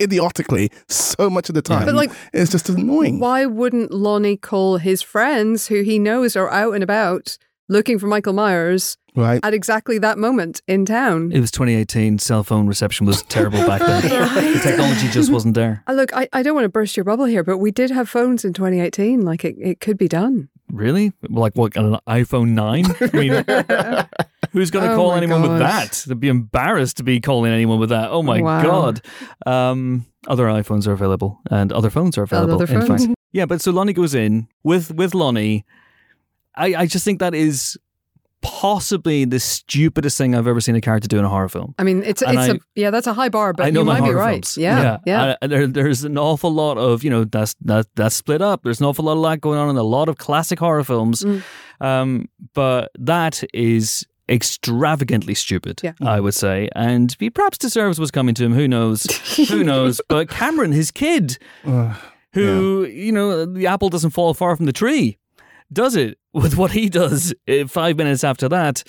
D: idiotically so much of the time,
C: but like,
D: it's just annoying.
C: why wouldn't Lonnie call his friends who he knows are out and about looking for Michael Myers
D: Right?
C: at exactly that moment in town?
A: it was 2018. Cell phone reception was terrible back then. [laughs] The technology just wasn't there.
C: Uh, Look, I, I don't want to burst your bubble here, but we did have phones in 2018. Like it, it could be done.
A: Really? Like what? An iPhone 9? I mean, [laughs] who's going to
C: Oh
A: call anyone with that? They'd be embarrassed to be calling anyone with that. Oh my
C: Wow.
A: God. Um, other iPhones are available and other phones are available.
C: Other
A: in
C: phones.
A: fact. Yeah, but so Lonnie goes in with, with Lonnie. I, I just think that is possibly the stupidest thing I've ever seen a character do in a horror film.
C: I mean, it's
A: And
C: it's
A: I-
C: a yeah, that's a high bar, but
A: I know
C: you
A: my
C: might be
A: horror
C: right.
A: films.
C: Yeah, yeah.
A: I- there, there's an awful lot of you know that's that that's split up. There's an awful lot of that going on in a lot of classic horror films,
C: Mm.
A: um, but that is extravagantly stupid.
C: Yeah.
A: I would say, and he perhaps deserves what's coming to him. Who knows? Who [laughs] knows? But Cameron, his kid,
D: Ugh.
A: who you know the apple doesn't fall far from the tree, does it with what he does uh, five minutes after that.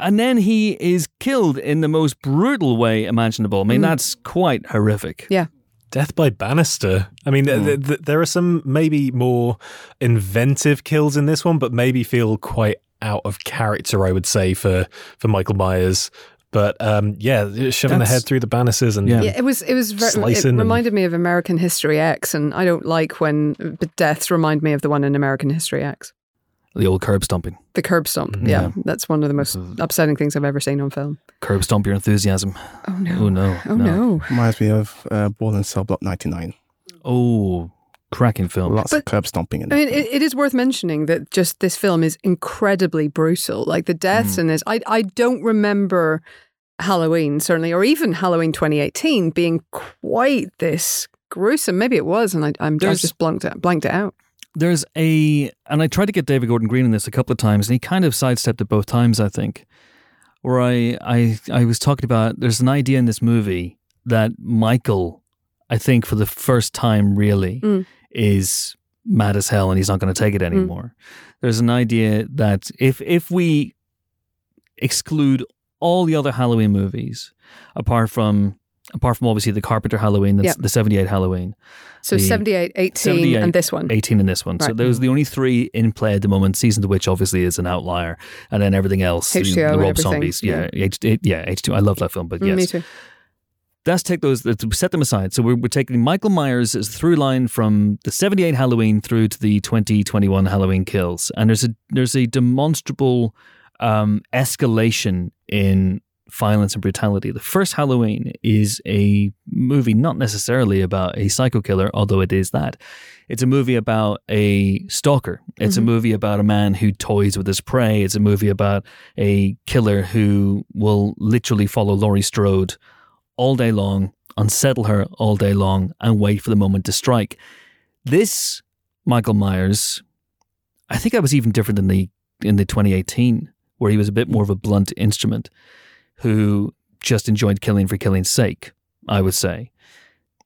A: And then he is killed in the most brutal way imaginable. I mean,
C: Mm.
A: that's quite horrific.
C: Yeah.
B: Death by Bannister. I mean, th- th- th- there are some maybe more inventive kills in this one, but maybe feel quite out of character, I would say, for, for Michael Myers. But um, yeah, shoving the head through the banisters and
A: Yeah.
C: Yeah, it was. It was. Very,
B: Slicing
C: it
B: and-
C: reminded me of American History X, and I don't like when deaths remind me of the one in American History X.
A: The old curb stomping.
C: The curb stomp.
B: Mhm.
C: Yeah,
A: Yeah.
C: that's one of the most upsetting things I've ever seen on film.
A: Curb stomp your enthusiasm.
C: Oh no!
A: Oh, no.
C: Oh no!
D: Reminds me of uh, Brawl in Cell Block 99.
A: Oh, cracking film.
D: Lots of curb stomping in
C: I mean, it, it is worth mentioning that just this film is incredibly brutal. Like the deaths
A: Mm.
C: in this, I I don't remember Halloween certainly, or even Halloween 2018 being quite this gruesome. Maybe it was, and I, I'm I just blanked it, blanked it out.
A: There's a, and I tried to get David Gordon Green in this a couple of times, and he kind of sidestepped it both times, I think. Where I, I, I was talking about, there's an idea in this movie that Michael, I think for the first time really,
C: Mm.
A: is mad as hell and he's not going to take it anymore. There's an idea that if if we exclude all the other Halloween movies, apart from apart from obviously the Carpenter Halloween, that's
C: Yeah.
A: the 78 Halloween,
C: So
A: The
C: 78, 18,
A: 78,
C: and this one.
A: 18 in this one. So those are the only three in play at the moment. Season to which obviously is an outlier, and then everything else, the-
C: H2O
A: the
C: and
A: Rob Zombies, yeah, H, yeah, H two. I love that film, but
C: Mm,
A: yes,
C: Me too.
A: let's take those, let's set them aside. So we're, we're taking Michael Myers as through line from the 78 Halloween through to the 2021 Halloween kills. And there's a, there's a demonstrable um, escalation in violence and brutality. The first Halloween is a movie not necessarily about a psycho killer, although it is that. It's a movie about a stalker. It's
C: Mhm.
A: a movie about a man who toys with his prey. It's a movie about a killer who will literally follow Laurie Strode all day long, unsettle her all day long, and wait for the moment to strike. This Michael Myers, I think I was even different than the in the 2018, where he was a bit more of a blunt instrument, who just enjoyed killing for killing's sake. I would say,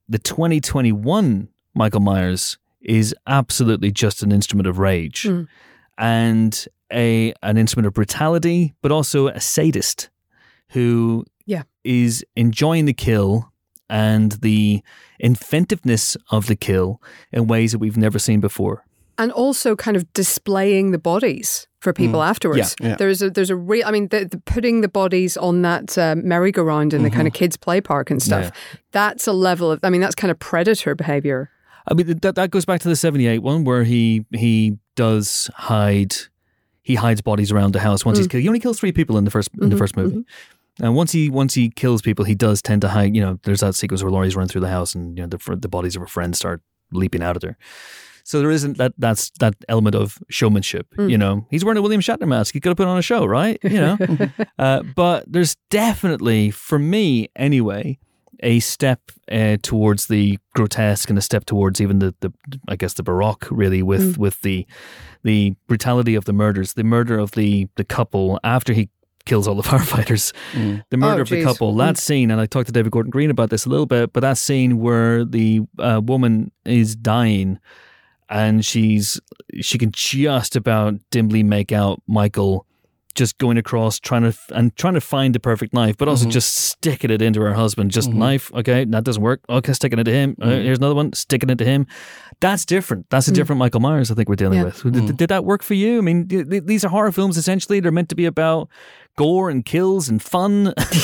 A: the 2021 Michael Myers is absolutely just an instrument of rage,
C: Mm.
A: and a an instrument of brutality, but also a sadist who
C: Yeah.
A: is enjoying the kill and the inventiveness of the kill in ways that we've never seen before.
C: And also kind of displaying the bodies for people afterwards.
D: Yeah.
C: There's a there's a real. I mean, the, the putting the bodies on that uh, merry-go-round in the kind of kids' play park and stuff. That's a level of. I mean, that's kind of predator behavior.
A: I mean that that goes back to the '78 one where he he does hide he hides bodies around the house once he's killed. He only kills three people in the 1st in the
C: Mhm,
A: first movie. And once he once he kills people, he does tend to hide. You know, there's that sequence where Laurie's running through the house, and you know the the bodies of her friends start leaping out at her. So there isn't that that's that element of showmanship.
C: Mm.
A: You know, he's wearing a William Shatner mask. He could have put on a show, right? You know, [laughs] uh, but there's definitely, for me anyway, a step uh, towards the grotesque and a step towards even the, the I guess the baroque really with
C: Mm.
A: with the the brutality of the murders, the murder of the the couple after he kills all the [laughs] firefighters,
D: Mm.
A: the murder
C: Oh,
A: of the couple. That scene, and I talked to David Gordon Green about this a little bit, but that scene where the uh, woman is dying and she's she can just about dimly make out Michael just going across trying to and trying to find the perfect knife, but also
D: Mhm.
A: just sticking it into her husband. Just
D: Mhm.
A: knife, okay, that doesn't work. Okay, sticking it to him. Uh,
D: Mhm.
A: here's another one, sticking it to him. That's different. That's a
C: Mm.
A: different Michael Myers. I think we're dealing
C: Yeah.
A: with. Did,
D: Mm.
A: did that work for you? I mean, th- th- these are horror films. Essentially, they're meant to be about gore and kills and fun. [laughs]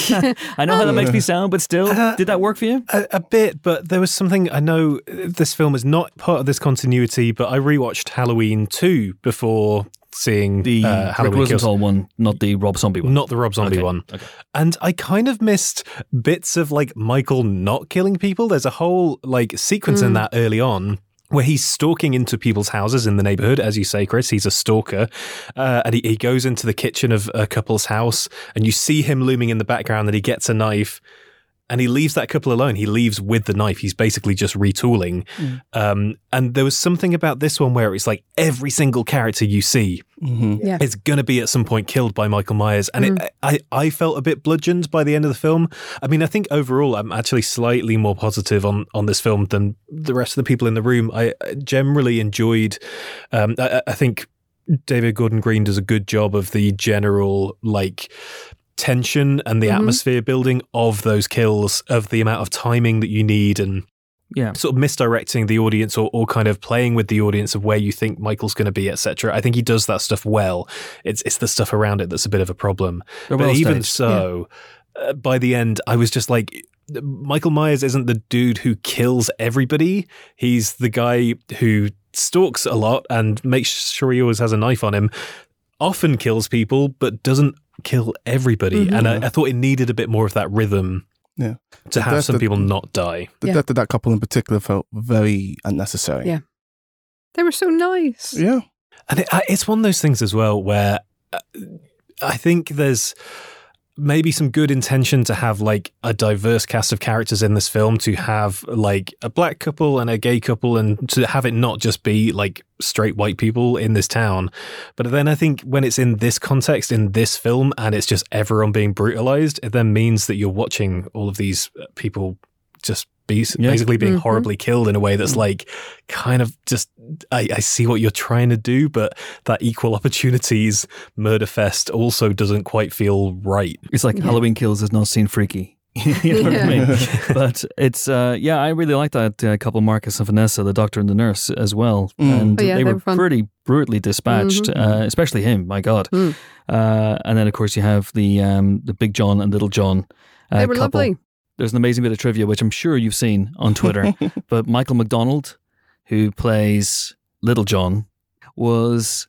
A: I know how that makes me [laughs] sound, but still,
B: Uh,
A: did that work for you?
B: A, a bit, but there was something I know this film is not part of this continuity, but I rewatched Halloween 2 before seeing
A: The
B: uh,
A: Rick
B: Halloween Kills.
A: Rosenthal one, not the Rob Zombie one.
B: Not the Rob Zombie
A: Okay,
B: one.
A: okay.
B: And I kind of missed bits of like Michael not killing people. There's a whole like sequence in
C: Mm.
B: that early on where he's stalking into people's houses in the neighborhood. As you say, Chris, he's a stalker. Uh, and he, he goes into the kitchen of a couple's house and you see him looming in the background and he gets a knife. And he leaves that couple alone. He leaves with the knife. He's basically just retooling.
D: Mm.
B: Um, and there was something about this one where it's like every single character you see
D: Mhm.
C: Yeah.
B: is going to be at some point killed by Michael Myers. And it, I, I felt a bit bludgeoned by the end of the film. I mean, I think overall I'm actually slightly more positive on, on this film than the rest of the people in the room. I I generally enjoyed, um, I, I think David Gordon Green does a good job of the general, like, tension and the
C: Mhm.
B: atmosphere building of those kills, of the amount of timing that you need and
A: Yeah.
B: sort of misdirecting the audience or, or kind of playing with the audience of where you think Michael's going to be, etc. I think he does that stuff well. It's it's the stuff around it that's a bit of a problem. But even
A: staged.
B: so, uh, by the end, I was just like. Michael Myers isn't the dude who kills everybody. He's the guy who stalks a lot and makes sure he always has a knife on him. Often kills people, but doesn't kill everybody.
C: Mhm.
B: And I, I thought it needed a bit more of that rhythm
D: Yeah.
B: to have some
D: the-
B: people not die.
D: The
C: Yeah.
D: death of that couple in particular felt very unnecessary.
C: Yeah. They were so nice.
D: Yeah.
B: And it, it's one of those things as well where uh, I think there's maybe some good intention to have like a diverse cast of characters in this film to have like a black couple and a gay couple and to have it not just be like straight white people in this town. But then I think when it's in this context, in this film, and it's just everyone being brutalized, it then means that you're watching all of these uh, people just be
A: Yeah.
B: basically being
C: Mhm.
B: horribly killed in a way that's like kind of just I, I see what you're trying to do, but that equal [laughs] opportunities murder fest also doesn't quite feel right.
A: It's like
C: Yeah.
A: Halloween Kills is not seen freaky. [laughs] you know what I mean? [laughs] but it's uh, yeah, I really like that uh, couple, Marcus and Vanessa, the doctor and the nurse, as well.
D: Mm.
A: And
C: Oh, yeah,
A: they
C: they
A: were
C: were fun.
A: pretty brutally dispatched,
C: Mhm.
A: uh, especially him. My God.
C: Mm.
A: Uh, and then of course you have the um, the Big John and Little John. Uh,
C: they were
A: couple.
C: lovely.
A: There's an amazing bit of trivia, which I'm sure you've seen on Twitter. [laughs] but Michael McDonald, who plays Little John, was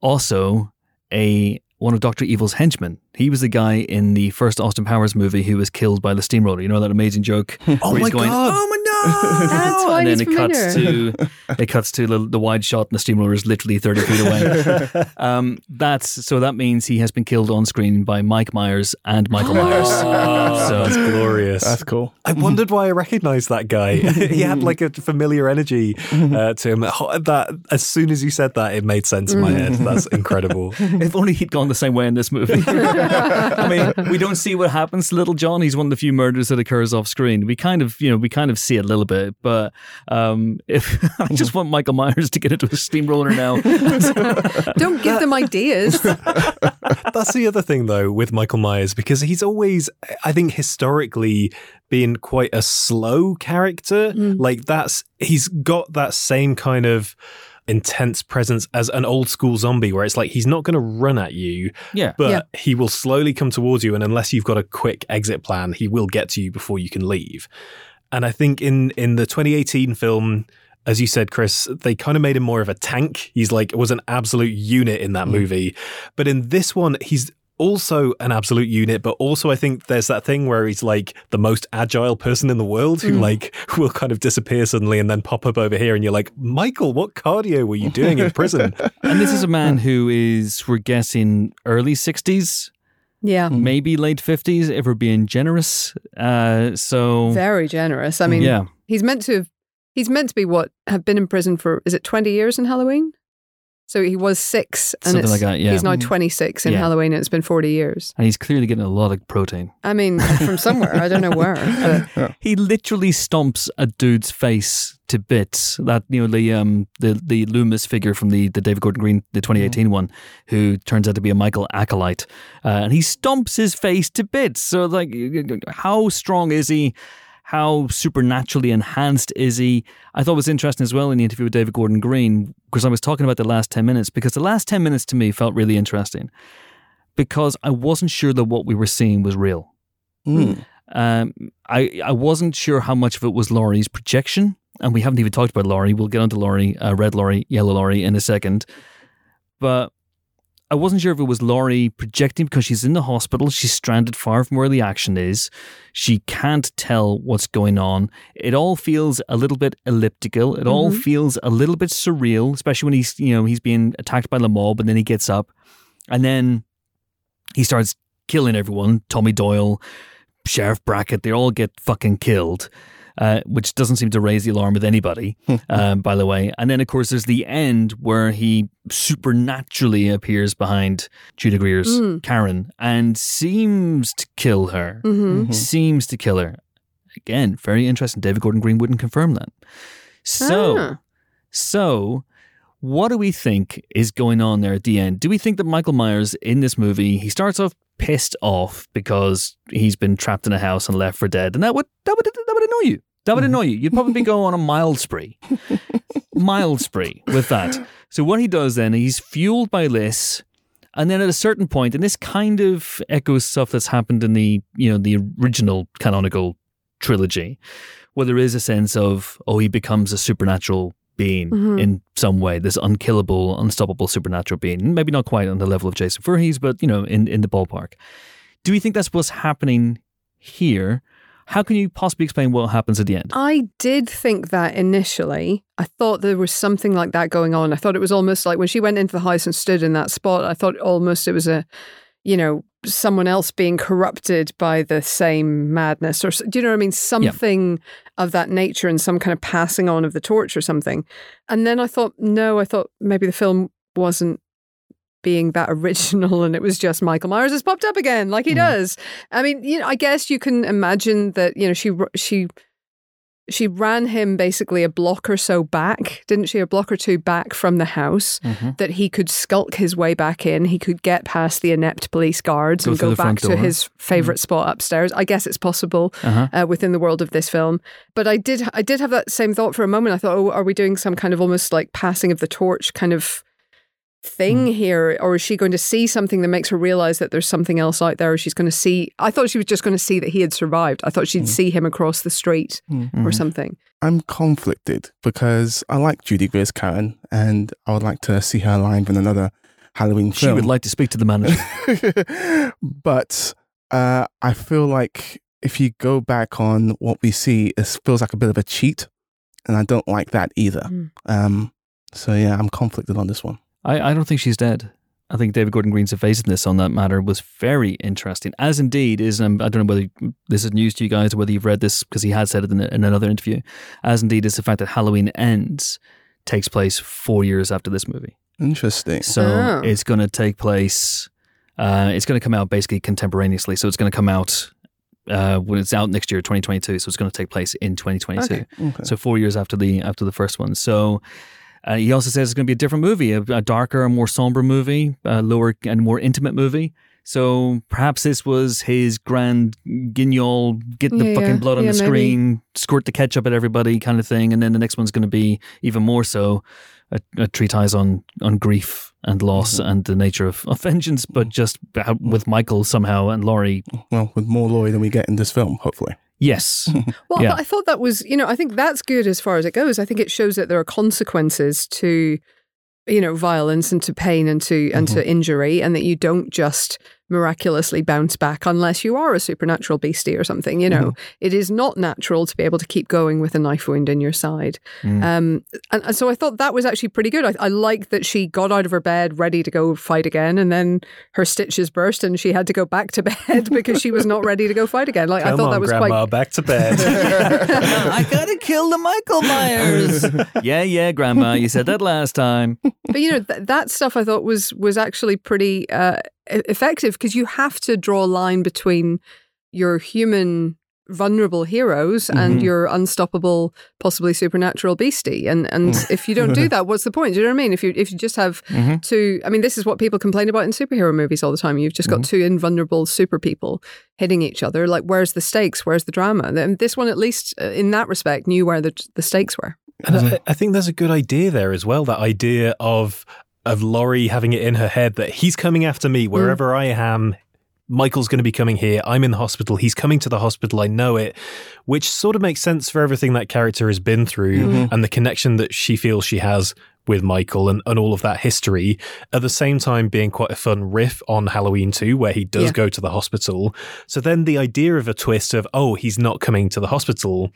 A: also a one of Doctor Evil's henchmen. He was the guy in the first Austin Powers movie who was killed by the steamroller. You know that amazing joke [laughs]
B: Oh my
A: going,
B: god!
A: "Oh my [laughs] god!"
C: That's why
A: and then
C: he's
A: it cuts to it cuts to the, the wide shot, and the steamroller is literally thirty feet away. [laughs] um, that's so that means he has been killed on screen by Mike Myers and Michael Myers. [gasps]
B: Oh,
A: So-
B: that's glorious.
D: That's cool.
B: I wondered why I recognized that guy. [laughs] he had like a familiar energy uh, to him. That as soon as you said that, it made sense in my head. That's incredible.
A: If only he'd gone the same way in this movie. I mean, we don't see what happens to Little John. He's one of the few murders that occurs off screen. We kind of, you know, we kind of see it a little bit, but um, if [laughs] I just want Michael Myers to get into a steamroller now, [laughs]
C: Don't give them ideas. [laughs]
B: That's the other thing, though, with Michael Myers, because he's always, I think, historically been quite a slow character.
C: Mm.
B: Like, that's, he's got that same kind of intense presence as an old school zombie, where it's like he's not going to run at you,
A: Yeah.
B: but
C: Yeah.
B: he will slowly come towards you. And unless you've got a quick exit plan, he will get to you before you can leave. And I think in in the 2018 film, as you said, Chris, they kind of made him more of a tank. He's like was an absolute unit in that mm. movie, but in this one, he's also an absolute unit. But also, I think there's that thing where he's like the most agile person in the world who mm. like [laughs] will kind of disappear suddenly and then pop up over here, and you're like, Michael, what cardio were you doing in prison? [laughs]
A: And this is a man who is, we're guessing, early 60s,
C: Yeah.
A: maybe late 50s, if we're being generous. Uh, so,
C: Very generous. I mean,
A: yeah.
C: he's meant to have, he's meant to be what have been in prison for is it 20 years in Halloween? So he was 6 and
A: Something
C: it's,
A: like that, yeah.
C: he's now 26 in
A: Yeah.
C: Halloween and it's been 40 years.
A: And he's clearly getting a lot of protein.
C: I mean, from somewhere, I don't know where. [laughs] but-
A: He literally stomps a dude's face to bits. That you know the um the the Loomis figure from the the David Gordon Green the 2018 one, who turns out to be a Michael acolyte, uh, and he stomps his face to bits. So like, how strong is he? How supernaturally enhanced is he? I thought it was interesting as well in the interview with David Gordon Green because I was talking about the last 10 minutes because the last 10 minutes to me felt really interesting because I wasn't sure that what we were seeing was real.
D: Mm.
A: Um, I I wasn't sure how much of it was Laurie's projection, and we haven't even talked about Laurie. We'll get onto Laurie, uh, red Laurie, yellow Laurie in a second. But I wasn't sure if it was Laurie projecting because she's in the hospital. She's stranded far from where the action is. She can't tell what's going on. It all feels a little bit elliptical. It all
C: Mhm.
A: feels a little bit surreal, especially when he's you know he's being attacked by the mob, and then he gets up, and then he starts killing everyone. Tommy Doyle, Sheriff Brackett, they all get fucking killed, uh, which doesn't seem to raise the alarm with anybody, [laughs] um, by the way. And then, of course, there's the end where he supernaturally appears behind Judy Greer's
C: Mm.
A: Karen and seems to kill her.
C: Mhm.
A: Seems to kill her. Again, very interesting. David Gordon Green wouldn't confirm that. So,
C: Ah.
A: so, what do we think is going on there at the end? Do we think that Michael Myers in this movie he starts off pissed off because he's been trapped in a house and left for dead, and that would that would that would annoy you. That would annoy you. You'd probably [laughs] go on a mild spree, mild spree with that. So what he does then, he's fueled by this. And then at a certain point, and this kind of echoes stuff that's happened in the you know the original canonical trilogy, where there is a sense of oh he becomes a supernatural being
C: Mhm.
A: in some way, this unkillable, unstoppable supernatural being. Maybe not quite on the level of Jason Voorhees, but you know in in the ballpark. Do we think that's what's happening here? How can you possibly explain what happens at the end?
C: I did think that initially. I thought there was something like that going on. I thought it was almost like when she went into the house and stood in that spot, I thought almost it was a, you know, someone else being corrupted by the same madness or do you know what I mean? Something of that nature and some kind of passing on of the torch or something. And then I thought, no, I thought maybe the film wasn't being that original and it was just Michael Myers has popped up again like he
A: Mhm.
C: does. I mean, you know, I guess you can imagine that, you know, she she she ran him basically a block or so back, didn't she? A block or two back from the house
A: Mhm.
C: that he could skulk his way back in. He could get past the inept police guards
A: Go
C: and go back to his favorite spot upstairs. I guess it's possible
A: Uh-huh.
C: uh, within the world of this film. But I did I did have that same thought for a moment. I thought, oh, are we doing some kind of almost like passing of the torch kind of thing here or is she going to see something that makes her realize that there's something else out there or she's going to see I thought she was just going to see that he had survived I thought she'd see him across the street or
A: Mhm.
C: something
D: I'm conflicted because I like Judy Greer's Karen and I would like to see her alive in another Halloween
A: She
D: film.
A: would like to speak to the manager. [laughs]
D: but uh, I feel like if you go back on what we see, it feels like a bit of a cheat, and I don't like that either.
C: Mm.
D: Um, so yeah, I'm conflicted on this one.
A: I, I don't think she's dead. I think David Gordon Green's evasiveness on that matter was very interesting, as indeed is, um, I don't know whether this is news to you guys or whether you've read this because he had said it in, in another interview, as indeed is the fact that Halloween Ends takes place four years after this movie.
D: Interesting.
A: So
C: Oh.
A: it's going to take place, uh, it's going to come out basically contemporaneously. So it's going to come out uh, when it's out next year, 2022. So it's going to take place in 2022.
C: Okay.
D: Okay.
A: So four years after the after the first one. So uh, he also says it's going to be a different movie, a, a darker, a more somber movie, a lower and more intimate movie. So perhaps this was his grand guignol, get the
C: Yeah,
A: fucking blood on
C: yeah,
A: the
C: maybe.
A: screen, squirt the ketchup at everybody kind of thing. And then the next one's going to be even more so a, a treatise on, on grief and loss
C: Mm-hmm.
A: and the nature of, of vengeance, but just with Michael somehow and Laurie.
D: Well, with more Laurie than we get in this film, hopefully.
A: Yes. [laughs]
C: Well,
A: Yeah.
C: I thought that was, you know, I think that's good as far as it goes. I think it shows that there are consequences to, you know, violence and to pain and to and
A: Mm-hmm.
C: to injury, and that you don't just miraculously bounce back unless you are a supernatural beastie or something. You know,
A: Mm-hmm.
C: it is not natural to be able to keep going with a knife wound in your side.
A: Mm.
C: Um, and, and so I thought that was actually pretty good. I, I liked that she got out of her bed ready to go fight again, and then her stitches burst and she had to go back to [laughs] bed because she was not ready to go fight again. Like I thought
B: on,
C: that was
B: Grandma,
C: quite
B: back to bed. [laughs]
A: I gotta kill the Michael Myers. [laughs] yeah, yeah, Grandma. You said that last time.
C: but you know th- that stuff I thought was was actually pretty uh, effective because you have to draw a line between your human vulnerable heroes and
A: Mhm.
C: your unstoppable possibly supernatural beastie. And and [laughs] if you don't do that what's the point? Do you know what I mean? If you if you just have
A: Mhm.
C: two I mean this is what people complain about in superhero movies all the time. You've just got two invulnerable super people hitting each other. Like where's the stakes? Where's the drama? And this one at least uh, in that respect knew where the the stakes were.
B: And I, I think there's a good idea there as well. That idea of of Laurie having it in her head that he's coming after me wherever I am. Michael's going to be coming here. I'm in the hospital. He's coming to the hospital. I know it, which sort of makes sense for everything that character has been through mm-hmm. and the connection that she feels she has with Michael and, and all of that history. At the same time, being quite a fun riff on Halloween 2, where he does
C: Yeah.
B: go to the hospital. So then the idea of a twist of, oh, he's not coming to the hospital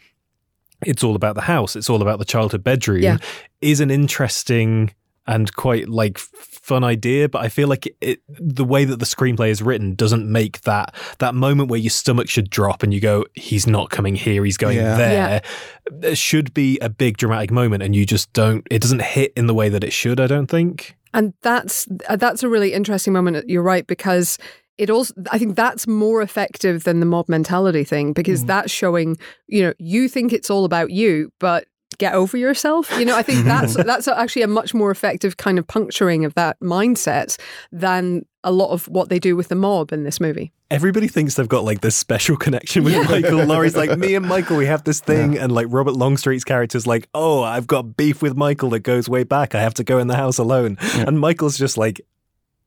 B: it's all about the house, it's all about the childhood bedroom,
C: Yeah.
B: is an interesting and quite like fun idea. But I feel like it, the way that the screenplay is written doesn't make that that moment where your stomach should drop and you go, "He's not coming here, he's going
D: Yeah.
B: there." There uh, should be a big dramatic moment, and you just don't. It doesn't hit in the way that it should. I don't think.
C: And that's uh, that's a really interesting moment. Uh, you're right because it also I think that's more effective than the mob mentality thing because mm. that's showing you know you think it's all about you, but get over yourself. You know, I think that's that's actually a much more effective kind of puncturing of that mindset than a lot of what they do with the mob in this movie.
B: Everybody thinks they've got like this special connection with Michael. Laurie's like, me and Michael, we have this thing. And like Robert Longstreet's character's like, oh, I've got beef with Michael that goes way back. I have to go in the house alone. And Michael's just like,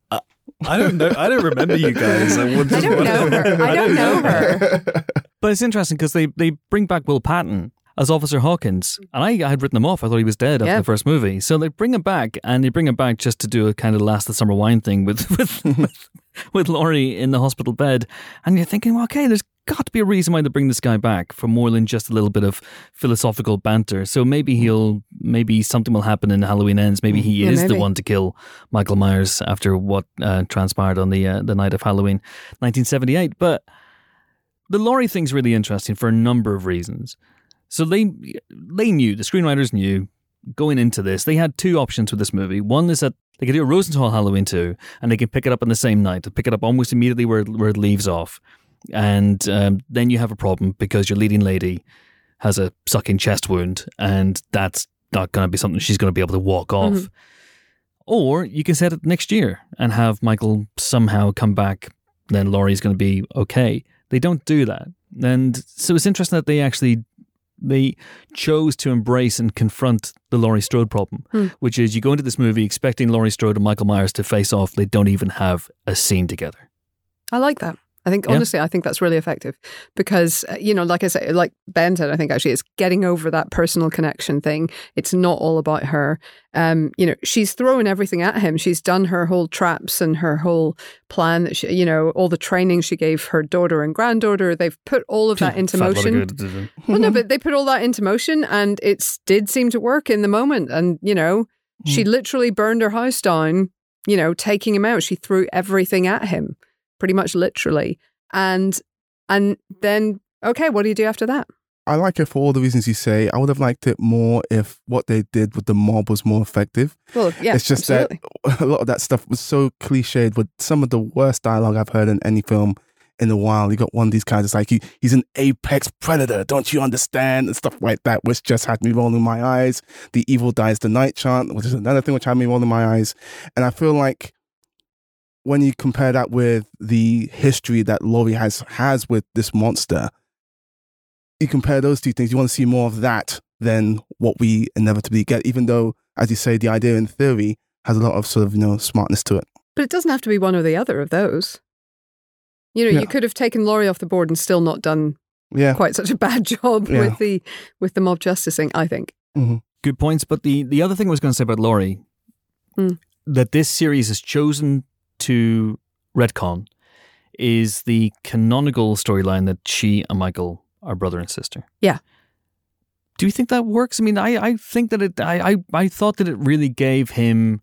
B: uh, I don't know. I don't remember you guys. I, would-
C: I don't know her. I [laughs] don't know her.
A: But it's interesting because they, they bring back Will Patton as Officer Hawkins. And I, I had written him off. I thought he was dead after
C: Yeah.
A: the first movie. So they bring him back and they bring him back just to do a kind of last the summer wine thing with, [laughs] with, with, with Laurie in the hospital bed. And you're thinking, well, okay, there's got to be a reason why they bring this guy back for more than just a little bit of philosophical banter. So maybe he'll, maybe something will happen in Halloween Ends. Maybe he
C: Yeah,
A: is the one to kill Michael Myers after what uh, transpired on the uh, the night of Halloween, 1978. But the Laurie thing's really interesting for a number of reasons. So they they knew the screenwriters knew going into this they had two options with this movie. One is that they could do a Rosenthal Halloween two, and they can pick it up on the same night, pick it up almost immediately where it, where it leaves off, and um, then you have a problem because your leading lady has a sucking chest wound, and that's not going to be something she's going to be able to walk off.
C: Mhm.
A: Or you can set it next year and have Michael somehow come back, then Laurie's going to be okay. They don't do that. And so it's interesting that they actually they chose to embrace and confront the Laurie Strode problem,
C: Hmm.
A: which is you go into this movie expecting Laurie Strode and Michael Myers to face off. They don't even have a scene together.
C: I like that. I think
A: Yeah.
C: honestly, I think that's really effective because uh, you know, like I say, like Ben said, I think actually it's getting over that personal connection thing. It's not all about her. Um, you know, she's throwing everything at him. She's done her whole traps and her whole plan. That she, you know, all the training she gave her daughter and granddaughter. They've put all of [laughs] that into
A: Fat lot of
C: motion. Well, no, [laughs] but they put all that into motion, and it did seem to work in the moment. And you know, she literally burned her house down. You know, taking him out, she threw everything at him, pretty much literally. And and then, okay, what do you do after that?
D: I like it for all the reasons you say. I would have liked it more if what they did with the mob was more effective.
C: Well, yeah,
D: it's just
C: absolutely.
D: that [laughs] a lot of that stuff was so cliched with some of the worst dialogue I've heard in any film in a while. You got one of these guys it's like, he, he's an apex predator, don't you understand? And stuff like that, which just had me rolling my eyes. The evil dies the night chant, which is another thing which had me rolling my eyes. And I feel like when you compare that with the history that Laurie has has with this monster, you compare those two things. You want to see more of that than what we inevitably get. Even though, as you say, the idea in theory has a lot of sort of you know smartness to it.
C: But it doesn't have to be one or the other of those. You know,
D: Yeah.
C: you could have taken Laurie off the board and still not done
D: Yeah,
C: quite such a bad [laughs] job
D: Yeah.
C: with the with the mob justice thing. I think.
A: Good points. But the, the other thing I was going to say about Laurie,
C: Hmm.
A: that this series has chosen to retcon is the canonical storyline that she and Michael are brother and sister.
C: Yeah.
A: Do you think that works? I mean, I, I think that it, I, I, I thought that it really gave him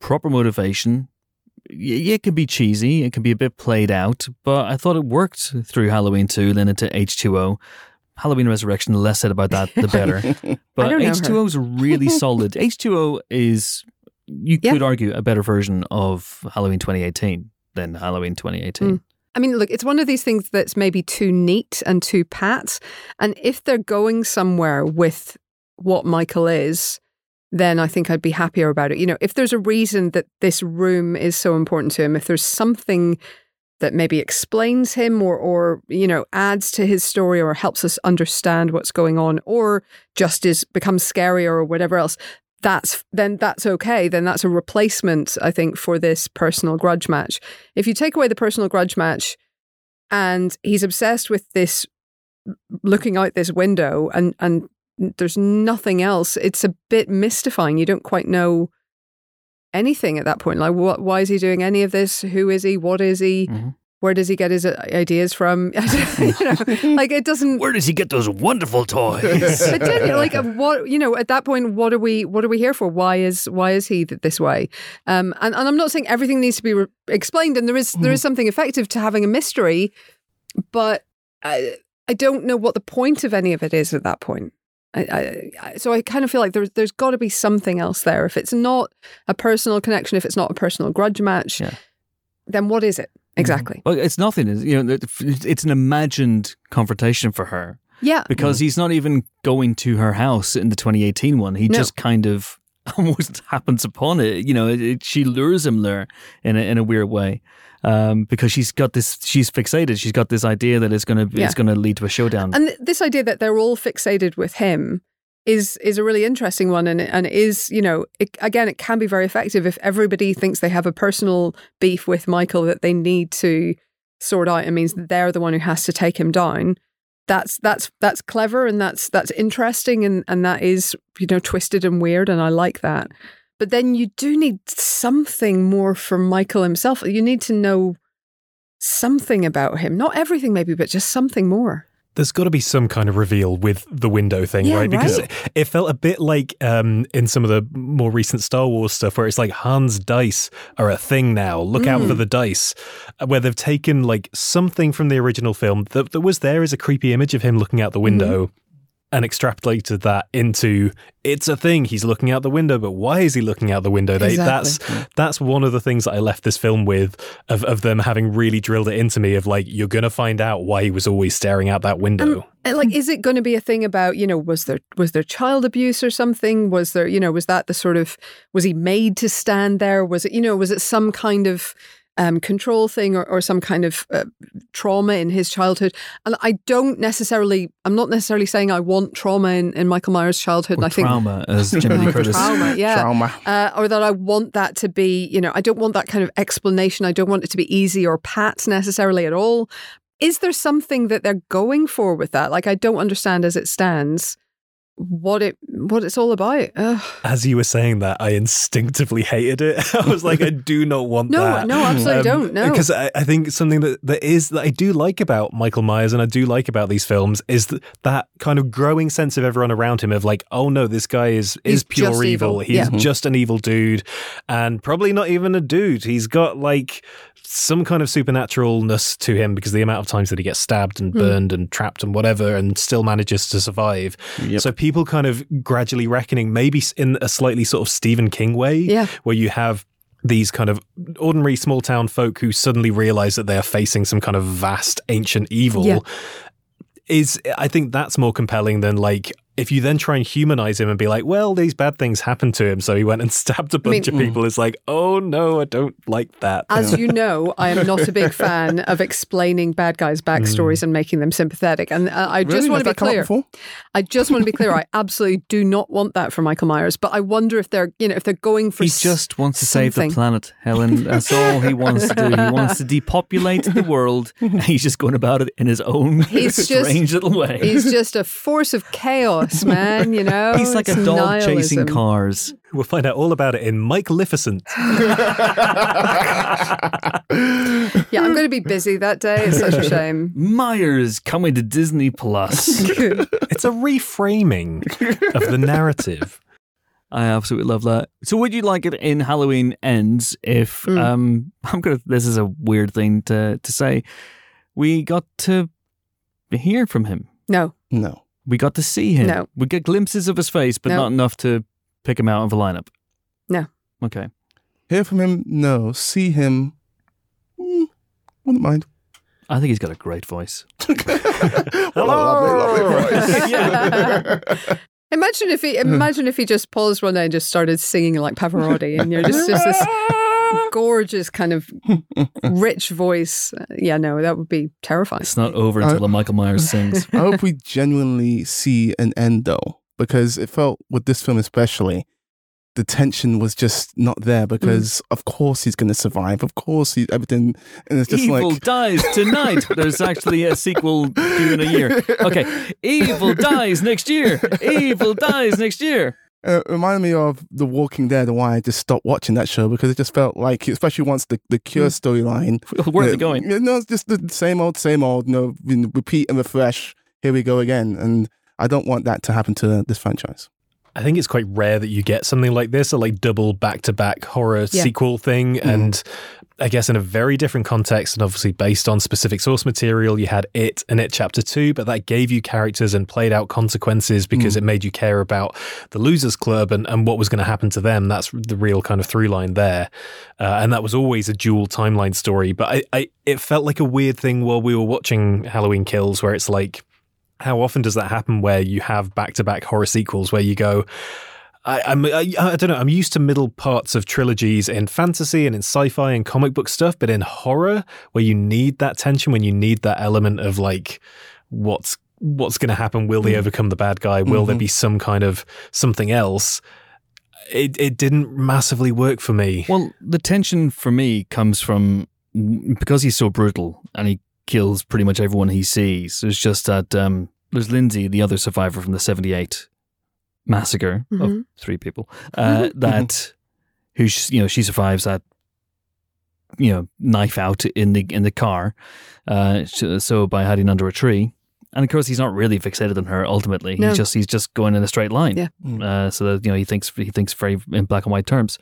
A: proper motivation. It can be cheesy, it can be a bit played out, but I thought it worked through Halloween 2, then into H2O. Halloween Resurrection, the less said about that, the better. [laughs] But
C: don't know her.
A: H2O is really solid. [laughs] H2O is, you
C: Yeah.
A: could argue, a better version of Halloween 2018 than Halloween 2018.
C: Mm. I mean, look, it's one of these things that's maybe too neat and too pat. And if they're going somewhere with what Michael is, then I think I'd be happier about it. You know, if there's a reason that this room is so important to him, if there's something that maybe explains him or or you know adds to his story or helps us understand what's going on or just is becomes scarier or whatever else that's then that's okay. Then that's a replacement i think for this personal grudge match. If you take away the personal grudge match and he's obsessed with this looking out this window and and there's nothing else it's a bit mystifying. You don't quite know anything at that point. Like what why is he doing any of this? Who is he? What is he?
A: Mhm.
C: Where does he get his uh, ideas from [laughs] you know, [laughs] like it doesn't
A: Where does he get those wonderful toys?
C: but then, like uh, [laughs] what you know at that point what are we what are we here for why is why is he this way um and, and i'm not saying everything needs to be re- explained and there is there is something effective to having a mystery but i i don't know what the point of any of it is at that point I, I, I, so I kind of feel like there's there's got to be something else there. If it's not a personal connection, if it's not a personal grudge match,
A: Yeah.
C: then what is it exactly?
A: well, it's nothing. It's, you know, it's- an imagined confrontation for her
C: Yeah,
A: because he's not even going to her house in the 2018 one. He
C: No.
A: just kind of [laughs] almost happens upon it. You know, it, it- she lures him there in a, in a weird way. Um, because she's got this, she's fixated. She's got this idea that it's going to,
C: Yeah.
A: it's going to lead to a showdown.
C: And th- this idea that they're all fixated with him is is a really interesting one, and and is you know it, again it can be very effective if everybody thinks they have a personal beef with Michael that they need to sort out. It means they're the one who has to take him down. That's that's that's clever and that's that's interesting and and that is you know twisted and weird and I like that. But then you do need something more from Michael himself. You need to know something about him. Not everything, maybe, but just something more.
B: There's got to be some kind of reveal with the window thing,
C: Yeah,
B: right? Because
C: right.
B: it, it felt a bit like um, in some of the more recent Star Wars stuff, where it's like Han's dice are a thing now. Look out for
C: Mm.
B: the dice, uh, where they've taken like something from the original film that, that was there as a creepy image of him looking out the window. And extrapolated that into it's a thing. He's looking out the window, but why is he looking out the window? They, That's that's one of the things that I left this film with of, of them having really drilled it into me of like you're gonna find out why he was always staring out that window.
C: And, like is it going to be a thing about you know was there was there child abuse or something was there you know was that the sort of was he made to stand there was it you know was it some kind of um, control thing or, or some kind of uh, trauma in his childhood and I don't necessarily I'm not necessarily saying I want trauma in, in Michael Myers' childhood and I think
A: trauma, as Jamie Lee [laughs]
C: Oh,
A: Curtis.
C: trauma yeah
D: Trauma.
C: uh, or that I want that to be, you know, I don't want that kind of explanation. I don't want it to be easy or pat necessarily at all. Is there something that they're going for with that? Like, I don't understand as it stands what it what it's all about. Ugh.
B: As you were saying that, I instinctively hated it. [laughs] I was like, I do not want
C: No,
B: that.
C: no, no, absolutely don't. No.
B: because I, I think something that that is that I do like about Michael Myers and I do like about these films is th- that kind of growing sense of everyone around him of like, oh no, this guy is
C: He's
B: is pure evil.
C: evil.
B: He's
C: Yeah.
B: just an evil dude, and probably not even a dude. He's got like some kind of supernaturalness to him because the amount of times that he gets stabbed and
C: Hmm.
B: burned and trapped and whatever and still manages to survive.
E: Yep.
B: So people kind of gradually reckoning, maybe in a slightly sort of Stephen King way,
C: Yeah.
B: where you have these kind of ordinary small town folk who suddenly realize that they are facing some kind of vast ancient evil.
C: Yeah.
B: Is I think that's more compelling than like if you then try and humanize him and be like, well, these bad things happened to him, so he went and [laughs] stabbed a bunch
C: mean-
B: of people, it's like, oh no, I don't like that.
C: As [laughs] you know, I am not a big [laughs] fan of explaining bad guys' backstories and making them sympathetic. And uh, I just
D: Really?
C: want to
D: Has
C: be
D: that come up
C: clear. I just want to be clear. I absolutely do not want that for Michael Myers. But I wonder if they're, you know, if they're going for
A: He
C: s-
A: just wants to save the planet, Helen. That's all he wants to do. He wants to depopulate the world. and He's just going about it in his own
C: He's just-
A: strange little way.
C: He's just a force of chaos, man. You know,
A: He's like
C: It's
A: a dog chasing cars.
B: We'll find out all about it in Mike Lificent. [laughs]
C: Yeah, I'm going to be busy that day. It's such a [laughs] shame.
A: Myers coming to Disney Plus. [laughs]
B: it's a reframing of the narrative.
A: I absolutely love that. So, would you like it in Halloween Ends if
C: Mm.
A: um I'm gonna? This is a weird thing to to say. We got to hear from him.
C: No,
D: No.
A: We got to see him.
C: No.
A: We get glimpses of his face, but
C: No.
A: not enough to pick him out of a lineup.
C: No.
A: Okay.
D: Hear from him? No. See him? Mm, wouldn't mind.
A: I think he's got a great voice. [laughs]
D: What a lovely, lovely [laughs] voice. [laughs]
C: Imagine if he imagine if he just paused one day and just started singing like Pavarotti, and you're just just this gorgeous kind of [laughs] rich voice. Uh, Yeah, no, that would be terrifying.
A: It's not over until the Michael Myers [laughs] sings.
D: I hope we genuinely see an end though, because it felt with this film especially, the tension was just not there. Because of course he's going to survive. Of course he everything, and it's just
A: Evil
D: like
A: dies tonight. [laughs] There's actually a sequel due in a year. Okay. Evil dies next year. Evil dies next year.
D: Uh, it reminded me of The Walking Dead. and Why I just stopped watching that show because it just felt like, especially once the the Cure storyline. [laughs]
A: Where's
D: uh,
A: it going?
D: yeah, No, it's just the same old, same old. No, repeat and refresh. Here we go again, and I don't want that to happen to this franchise.
B: I think it's quite rare that you get something like this, a like double back to back horror
C: Yeah.
B: sequel thing. And I guess in a very different context and obviously based on specific source material, you had It and It Chapter 2, but that gave you characters and played out consequences because it made you care about the Losers Club and, and what was going to happen to them. That's the real kind of through line there. Uh, and that was always a dual timeline story. But I, I, it felt like a weird thing while we were watching Halloween Kills where it's like, how often does that happen where you have back to back horror sequels where you go, I, I'm, I, I don't know. I'm used to middle parts of trilogies in fantasy and in sci-fi and comic book stuff, but in horror, where you need that tension, when you need that element of like, what's what's going to happen? Will they overcome the bad guy? Will there
D: Mhm.
B: be some kind of something else? It it didn't massively work for me.
A: Well, the tension for me comes from because he's so brutal and he kills pretty much everyone he sees. It's just that um, there's Lindsay, the other survivor from the 78 massacre of
C: Mhm.
A: three people, uh, that who you know she survives that you know knife out in the in the car, uh, so by hiding under a tree. And of course, he's not really fixated on her. Ultimately,
C: No.
A: he's just he's just going in a straight line.
C: Yeah.
D: Mm.
A: Uh, so that you know he thinks he thinks very in black and white terms.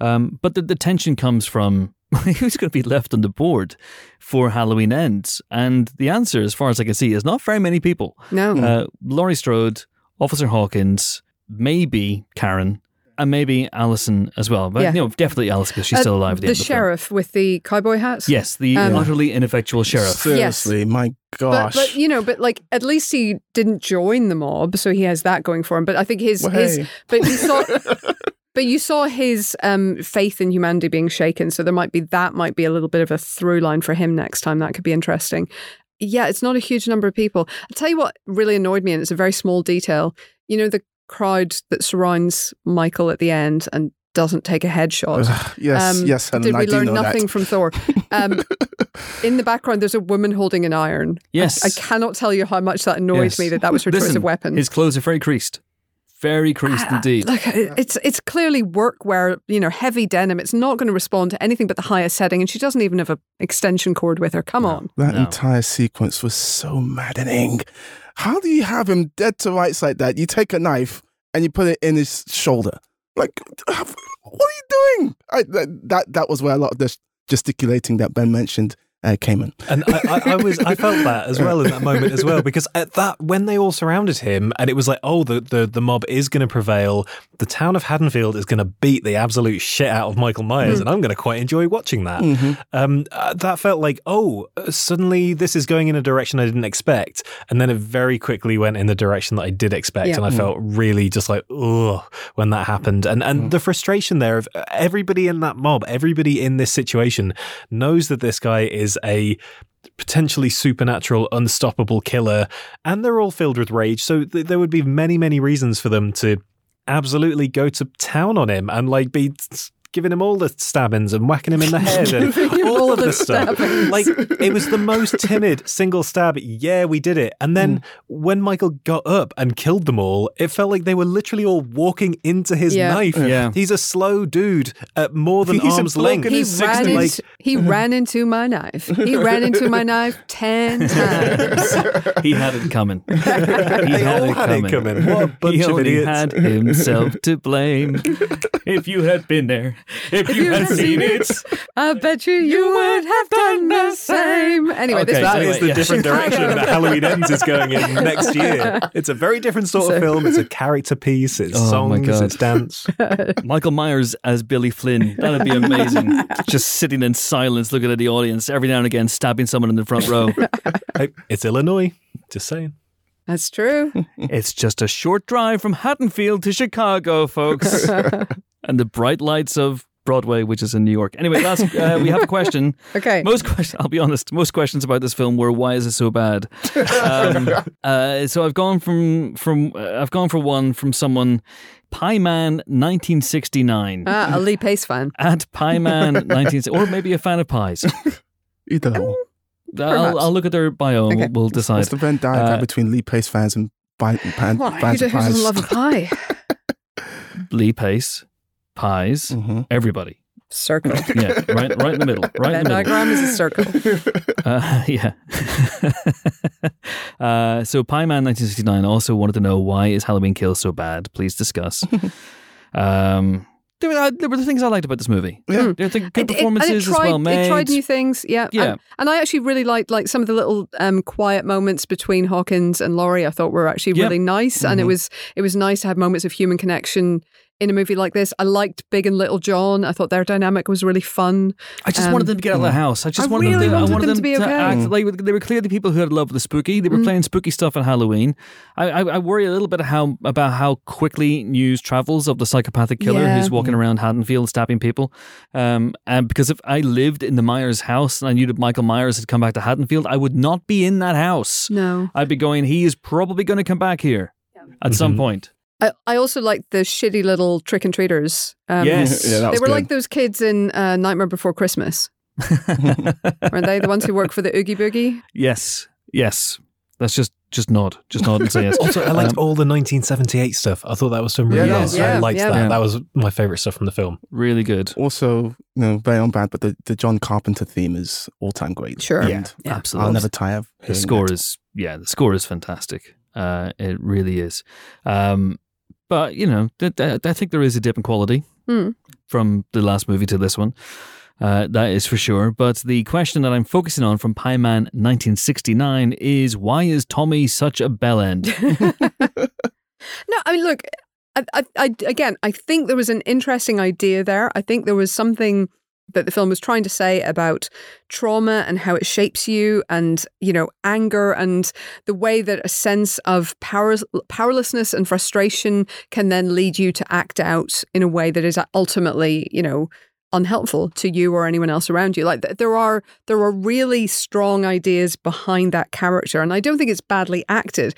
A: Um, but the, the tension comes from [laughs] who's going to be left on the board for Halloween ends, and the answer, as far as I can see, is not very many people.
C: No,
A: Uh, Laurie Strode, Officer Hawkins, maybe Karen, and maybe Allison as well. But
C: Yeah.
A: you know, definitely Allison because she's
C: Uh,
A: still alive. At the,
C: the
A: end of film.
C: sheriff with the cowboy hats.
A: Yes, the
C: Um,
A: utterly ineffectual sheriff.
D: Seriously, my gosh.
C: but you know, but like at least he didn't join the mob, so he has that going for him. But I think his
D: Well,
C: his
D: hey.
C: but you saw [laughs] but you saw his um, faith in humanity being shaken. So there might be that might be a little bit of a through line for him next time. That could be interesting. Yeah, it's not a huge number of people. I'll tell you what really annoyed me, and it's a very small detail. You know, the crowd that surrounds Michael at the end and doesn't take a headshot.
D: yes,
C: Um,
D: yes, Helen,
C: Did we
D: do
C: learn
D: know
C: nothing
D: that.
C: from Thor? Um, [laughs] in the background, there's a woman holding an iron.
A: Yes.
C: I cannot tell you how much that annoyed
A: Yes.
C: me that that was her choice of weapon.
A: His clothes are very creased. Very creased
C: Ah,
A: indeed.
C: Look, it's it's clearly workwear, you know, heavy denim. It's not going to respond to anything but the highest setting, and she doesn't even have an extension cord with her. Come on,
D: That
A: No.
D: entire sequence was so maddening. How do you have him dead to rights like that? You take a knife and you put it in his shoulder. Like, [sighs] what are you doing? I, that, that that was where a lot of the gesticulating that Ben mentioned uh, Cayman.
B: And I, I, I was I felt that as well in that moment as well because at that when they all surrounded him and it was like oh the the, the mob is going to prevail the town of Haddonfield is going to beat the absolute shit out of Michael Myers and I'm going to quite enjoy watching that. Um, uh, that felt like oh uh, suddenly this is going in a direction I didn't expect and then it very quickly went in the direction that I did expect
C: Yeah.
B: and I felt really just like ugh when that happened and and the frustration there of uh, everybody in that mob everybody in this situation knows that this guy is a potentially supernatural, unstoppable killer, and they're all filled with rage. So th- there would be many, many reasons for them to absolutely go to town on him and like be giving him all the stabbings and whacking him in the head and [laughs] all
C: all
B: of
C: the
B: this stuff.
C: stabbings.
B: Like it was the most timid single stab. Yeah, we did it. And then mm. when Michael got up and killed them all, it felt like they were literally all walking into his
C: Yeah.
B: knife.
A: Yeah.
B: He's a slow dude at more than
D: He's a
B: arm's
D: bloke
B: length.
C: he ran,
D: 60s.
C: into,
B: Like-
C: he mm-hmm. ran into my knife. He ran into my knife 10 [laughs] times.
A: He had it coming. [laughs] He
B: they all had it coming. What a bunch
A: he
B: of
A: only
B: idiots.
A: had himself to blame. If you had been there, [laughs] if, you,
C: you
A: had
C: had
A: seen
C: seen
A: it.
C: I bet you you would have done the same. Anyway, this
A: Okay,
B: That
A: Anyway,
B: is the
A: yeah.
B: different [laughs] direction that Halloween Ends is going in next year. [laughs] It's a very different sort of film. It's a character piece. It's
A: Oh my
B: songs. It's dance.
A: Michael Myers as Billy Flynn. That'd be amazing. Just sitting in silence, looking at the audience, every now and again stabbing someone in the front row.
B: Hey, it's Illinois. Just saying.
C: That's true.
A: it's just a short drive from Haddonfield to Chicago, folks. And the bright lights of Broadway, which is in New York. Anyway, last, uh, we have a question. [laughs]
C: Okay.
A: Most questions, I'll be honest, most questions about this film were why is it so bad? [laughs] Um, uh, so I've gone from from uh, I've gone for one from someone, Pieman 1969
C: Ah, a Lee Pace fan.
A: at Pieman [laughs] 19 or maybe a fan of pies.
D: Either or.
A: I'll, I'll look at their bio and
C: Okay.
A: we'll, we'll decide.
D: What's the Venn diagram
A: Uh,
D: between Lee Pace fans and bi- pan-
C: Well, who
D: fans
C: who
D: of
C: doesn't
D: pies?
C: love a pie?
A: Lee Pace, pies,
D: Mhm.
A: everybody.
C: Circle.
A: Yeah, right, right in the middle. Right in
C: Venn
A: the [laughs] middle.
C: diagram is a circle. [laughs]
A: Uh, yeah. [laughs] uh, so Pieman 1969 also wanted to know why is Halloween Kills so bad? Please discuss. um, there, were, there were the things I liked about this movie.
D: Yeah.
A: There were the good
C: It- it- it
A: performances
C: tried,
A: as well made.
C: It tried new things, yeah.
A: Yeah.
C: And, and I actually really liked like some of the little um, quiet moments between Hawkins and Laurie. I thought were actually
A: Yeah.
C: really nice, and it
D: Mhm.
C: was it was nice to have moments of human connection in a movie like this. I liked Big and Little John. I thought their dynamic was really fun.
A: I just
C: Um,
A: wanted them to get out of the house. I just
C: I
A: wanted
C: really
A: them to, I
C: wanted
A: wanted
C: them to be okay.
A: act
D: Mm.
A: like they were clearly people who had love for the spooky. They were
C: Mm.
A: playing spooky stuff on Halloween. I, I, I worry a little bit how about how quickly news travels of the psychopathic killer
C: Yeah.
A: who's walking around Haddonfield stabbing people. Um, and because if I lived in the Myers house and I knew that Michael Myers had come back to Haddonfield, I would not be in that house.
C: No,
A: I'd be going. He is probably going to come back here at some
B: Mhm.
A: point.
C: I, I also liked the shitty little trick and treaters. Um,
A: Yes. [laughs]
D: Yeah, that
C: they were
D: good.
C: like those kids in uh, Nightmare Before Christmas. [laughs] Weren't they the ones who work for the Oogie Boogie?
A: yes, yes. That's just just nod, just nod and say yes. [laughs]
B: Also, I liked
A: Um,
B: all the 1978 stuff. I thought that was some really
D: Yeah,
B: nice.
C: yeah,
B: I liked
C: yeah.
B: that.
A: Yeah.
B: That was my favorite stuff from the film.
A: really good.
D: Also, you know, very on bad, but the, the John Carpenter theme is all time great.
C: Sure.
D: And
C: Yeah. Yeah.
A: Absolutely.
D: I'll never tire of
A: the score
D: that.
A: is yeah the score is fantastic uh it really is um but you know th- th- i think there is a dip in quality
C: Hmm.
A: from the last movie to this one uh, that is for sure. But the question that I'm focusing on from Pieman 1969 is why is Tommy such a bell end? [laughs] [laughs]
C: No, I mean, look, I, I, I, again, I think there was an interesting idea there. I think there was something that the film was trying to say about trauma and how it shapes you and, you know, anger and the way that a sense of power, powerlessness and frustration can then lead you to act out in a way that is ultimately, you know, unhelpful to you or anyone else around you. Like there are there are really strong ideas behind that character and I don't think it's badly acted.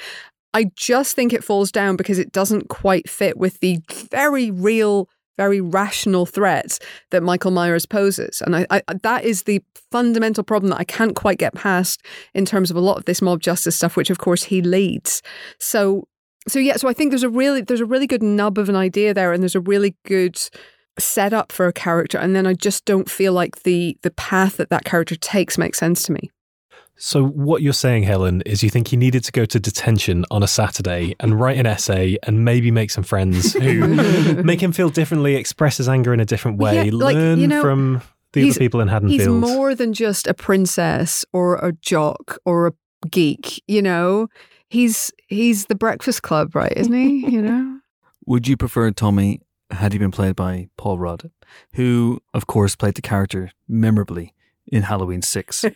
C: I just think it falls down because it doesn't quite fit with the very real, very rational threat that Michael Myers poses. And I, I, that is the fundamental problem that I can't quite get past in terms of a lot of this mob justice stuff, which of course he leads. So, so yeah, so I think there's a really there's a really good nub of an idea there, and there's a really good setup for a character, and then I just don't feel like the the path that that character takes makes sense to me.
B: So what you're saying, Helen, is you think he needed to go to detention on a Saturday and write an essay and maybe make some friends who [laughs] make him feel differently, express his anger in a different way,
C: Yeah, like,
B: learn
C: you know-
B: from the other people in
C: Haddonfields.
B: He's
C: more than just a princess or a jock or a geek, you know. He's he's the Breakfast Club, right? Isn't he? [laughs] You know.
A: Would you prefer Tommy had he been played by Paul Rudd, who, of course, played the character memorably in Halloween 6? [laughs]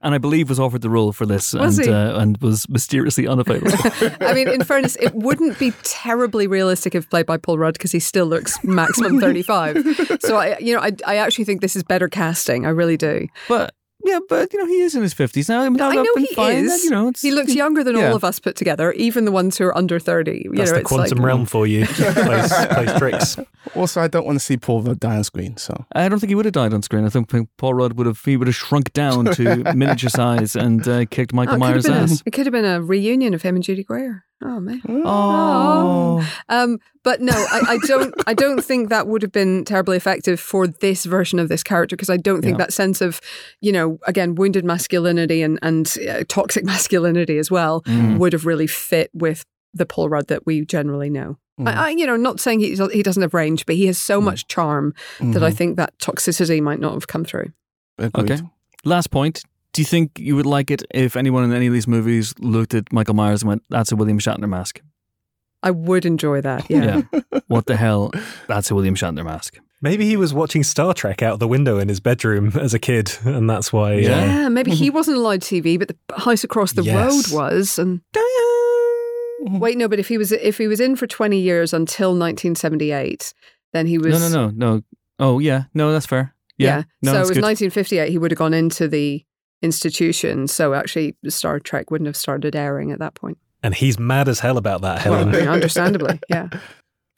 A: and I believe was offered the role for this
C: Was
A: and, uh, and was mysteriously unavailable. [laughs]
C: I mean, in fairness, it wouldn't be terribly realistic if played by Paul Rudd because he still looks maximum [laughs] 35. So I, you know, I, I actually think this is better casting. I really do.
A: but yeah, but you know, he is in his 50s now. I, mean,
C: I know he
A: fine.
C: is.
A: You know, it's,
C: He looks younger than
A: yeah.
C: all of us put together, even the ones who are under 30. You
B: That's
C: know,
B: the
C: it's
B: quantum
C: like,
B: realm for you. [laughs] plays, plays tricks.
D: Also, I don't want to see Paul Rudd die on screen. So
A: I don't think he would have died on screen. I think Paul Rudd would have he would have shrunk down to [laughs] miniature size and uh, kicked
C: Oh,
A: Michael
C: it, could have
A: Myers'
C: been a,
A: ass.
C: it could have been a reunion of him and Judy Greer. Oh man.
A: Oh,
C: Um, but no, I, I don't. I don't think that would have been terribly effective for this version of this character because I don't think
A: Yeah.
C: that sense of, you know, again, wounded masculinity and and uh, toxic [laughs] masculinity as well
A: Mm.
C: would have really fit with the Paul Rudd that we generally know. I, I, you know, not saying he he doesn't have range, but he has so much charm that I
D: Mhm.
C: think that toxicity might not have come through.
D: Agreed.
A: Okay. Last point. Do you think you would like it if anyone in any of these movies looked at Michael Myers and went, "That's a William Shatner mask"?
C: I would enjoy that. Yeah. [laughs]
A: What the hell? That's a William Shatner mask.
B: Maybe he was watching Star Trek out the window in his bedroom as a kid, and that's why.
A: Yeah.
B: Uh,
C: maybe he wasn't allowed TV, but the house across the
B: Yes.
C: road was. And wait, no, but if he was if he was in for twenty years until 1978, then he was
A: No, no, no, no. Oh, yeah. No, that's fair. Yeah. No,
C: so it was
A: good.
C: 1958. He would have gone into the institution. So actually, Star Trek wouldn't have started airing at that point.
B: and he's mad as hell about that, Helen.
C: Well, [laughs] understandably, yeah.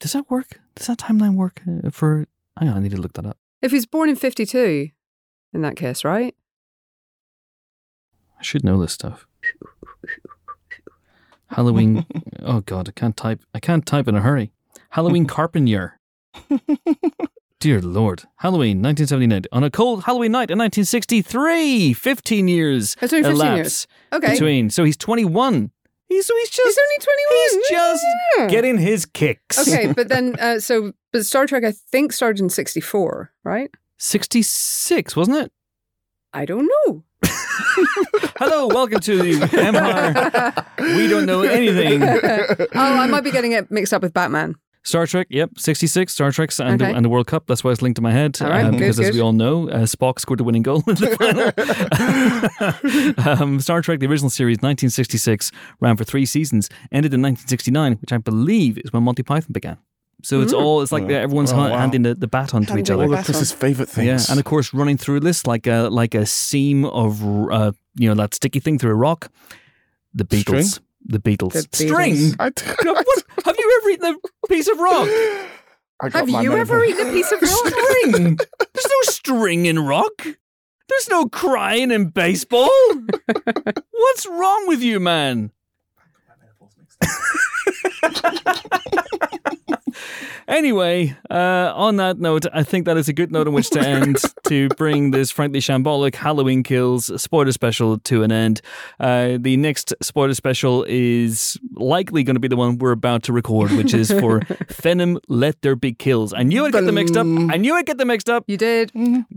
A: Does that work? Does that timeline work uh, for? Hang on, I need to look that up.
C: If he's born in 52, in that case, right?
A: I should know this stuff. Halloween. [laughs] oh God, I can't type. I can't type in a hurry. Halloween [laughs] Carpenter. Dear Lord. Halloween 1979. On a cold Halloween night in 1963. 15 years
C: It's only 15
A: elapsed
C: years. Okay.
A: between. So he's 21. He's, so he's just,
C: He's only 21.
A: he's just
C: Yeah.
A: getting his kicks.
C: Okay, but then, [laughs] uh, so, but Star Trek, I think, started in 64, right?
A: 66, wasn't it?
C: I don't know. [laughs]
A: Hello, welcome to the Empire. We don't know anything. [laughs]
C: oh, I might be getting it mixed up with Batman.
A: Star Trek, yep, 66, Star Trek's and,
C: Okay.
A: the, and the World Cup. That's why it's linked to my head.
C: All right, good,
A: because as we all know, uh, Spock scored the winning goal in the final. [laughs] um, Star Trek, the original series, 1966, ran for three seasons, ended in 1969, which I believe is when Monty Python began. So it's all, it's like
D: Oh.
A: everyone's
D: Oh, wow.
A: handing the, the baton to each other.
D: All
C: the
D: of. Chris's favorite things.
A: Yeah, and of course, running through this like a like a seam of uh, you know that sticky thing through a rock. The Beatles,
D: String?
A: The Beatles,
C: The Beatles.
A: string.
D: I, [laughs]
A: No, what? Have you ever eaten a piece of rock? [gasps]
C: Have you
D: name
C: ever eaten a piece of rock?
A: String. [laughs] There's no string in rock. There's no crying in baseball. [laughs] What's wrong with you, man? Anyway, uh, on that note, I think that is a good note on which to [laughs] end to bring this frankly shambolic Halloween Kills spoiler special to an end. Uh, the next spoiler special is likely going to be the one we're about to record, which is for [laughs] Venom Let There Be Kills. I knew I'd get them mixed up. I knew I'd get them mixed up.
C: You did.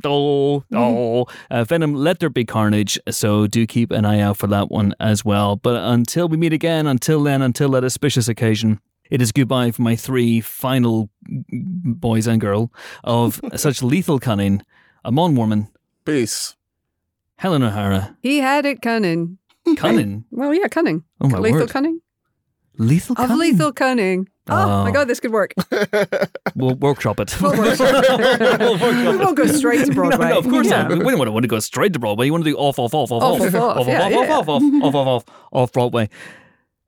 A: Oh, oh. Uh, Venom, let there be carnage. So do keep an eye out for that one as well. But until we meet again, until then, until that auspicious occasion, it is goodbye for my three final boys and girl of such lethal cunning. Amon Warmann,
D: Peace.
A: Helen O'Hara,
C: He had it cunning.
A: cunning.
C: Well, yeah, cunning.
A: Oh my
C: lethal
A: word.
C: cunning.
A: Lethal cunning.
C: Of lethal cunning. Oh,
A: Oh.
C: my God, this could work.
A: We'll workshop it.
C: We'll workshop
A: We'll workshop
C: we
A: it.
C: won't go straight to Broadway.
A: No, no, of course
C: Yeah.
A: not. We don't want to, go straight to Broadway. You want to do off, off, off, off,
C: Off,
A: off,
C: off, off.
A: off,
C: Yeah,
A: off,
C: yeah.
A: off, off, off, off, off, off Broadway.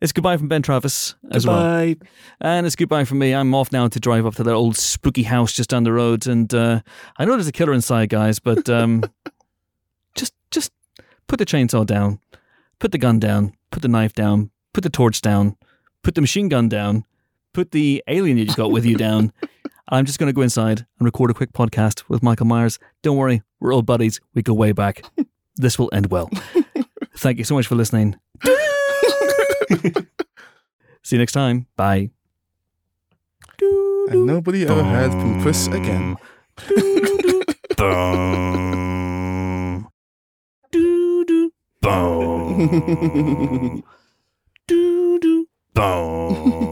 A: It's goodbye from Ben Travis as well. And it's goodbye from me. I'm off now to drive up to that old spooky house just down the road. And uh, I know there's a killer inside, guys, but um, [laughs] just just put the chainsaw down, put the gun down, put the knife down, put the torch down, put the machine gun down, put the alien you've got with you down. [laughs] I'm just going to go inside and record a quick podcast with Michael Myers. Don't worry, we're old buddies. We go way back. [laughs] This will end well. Thank you so much for listening. [laughs] See you next time. Bye.
D: And nobody ever heard Poopus again.
A: Boom. Boom. Boom.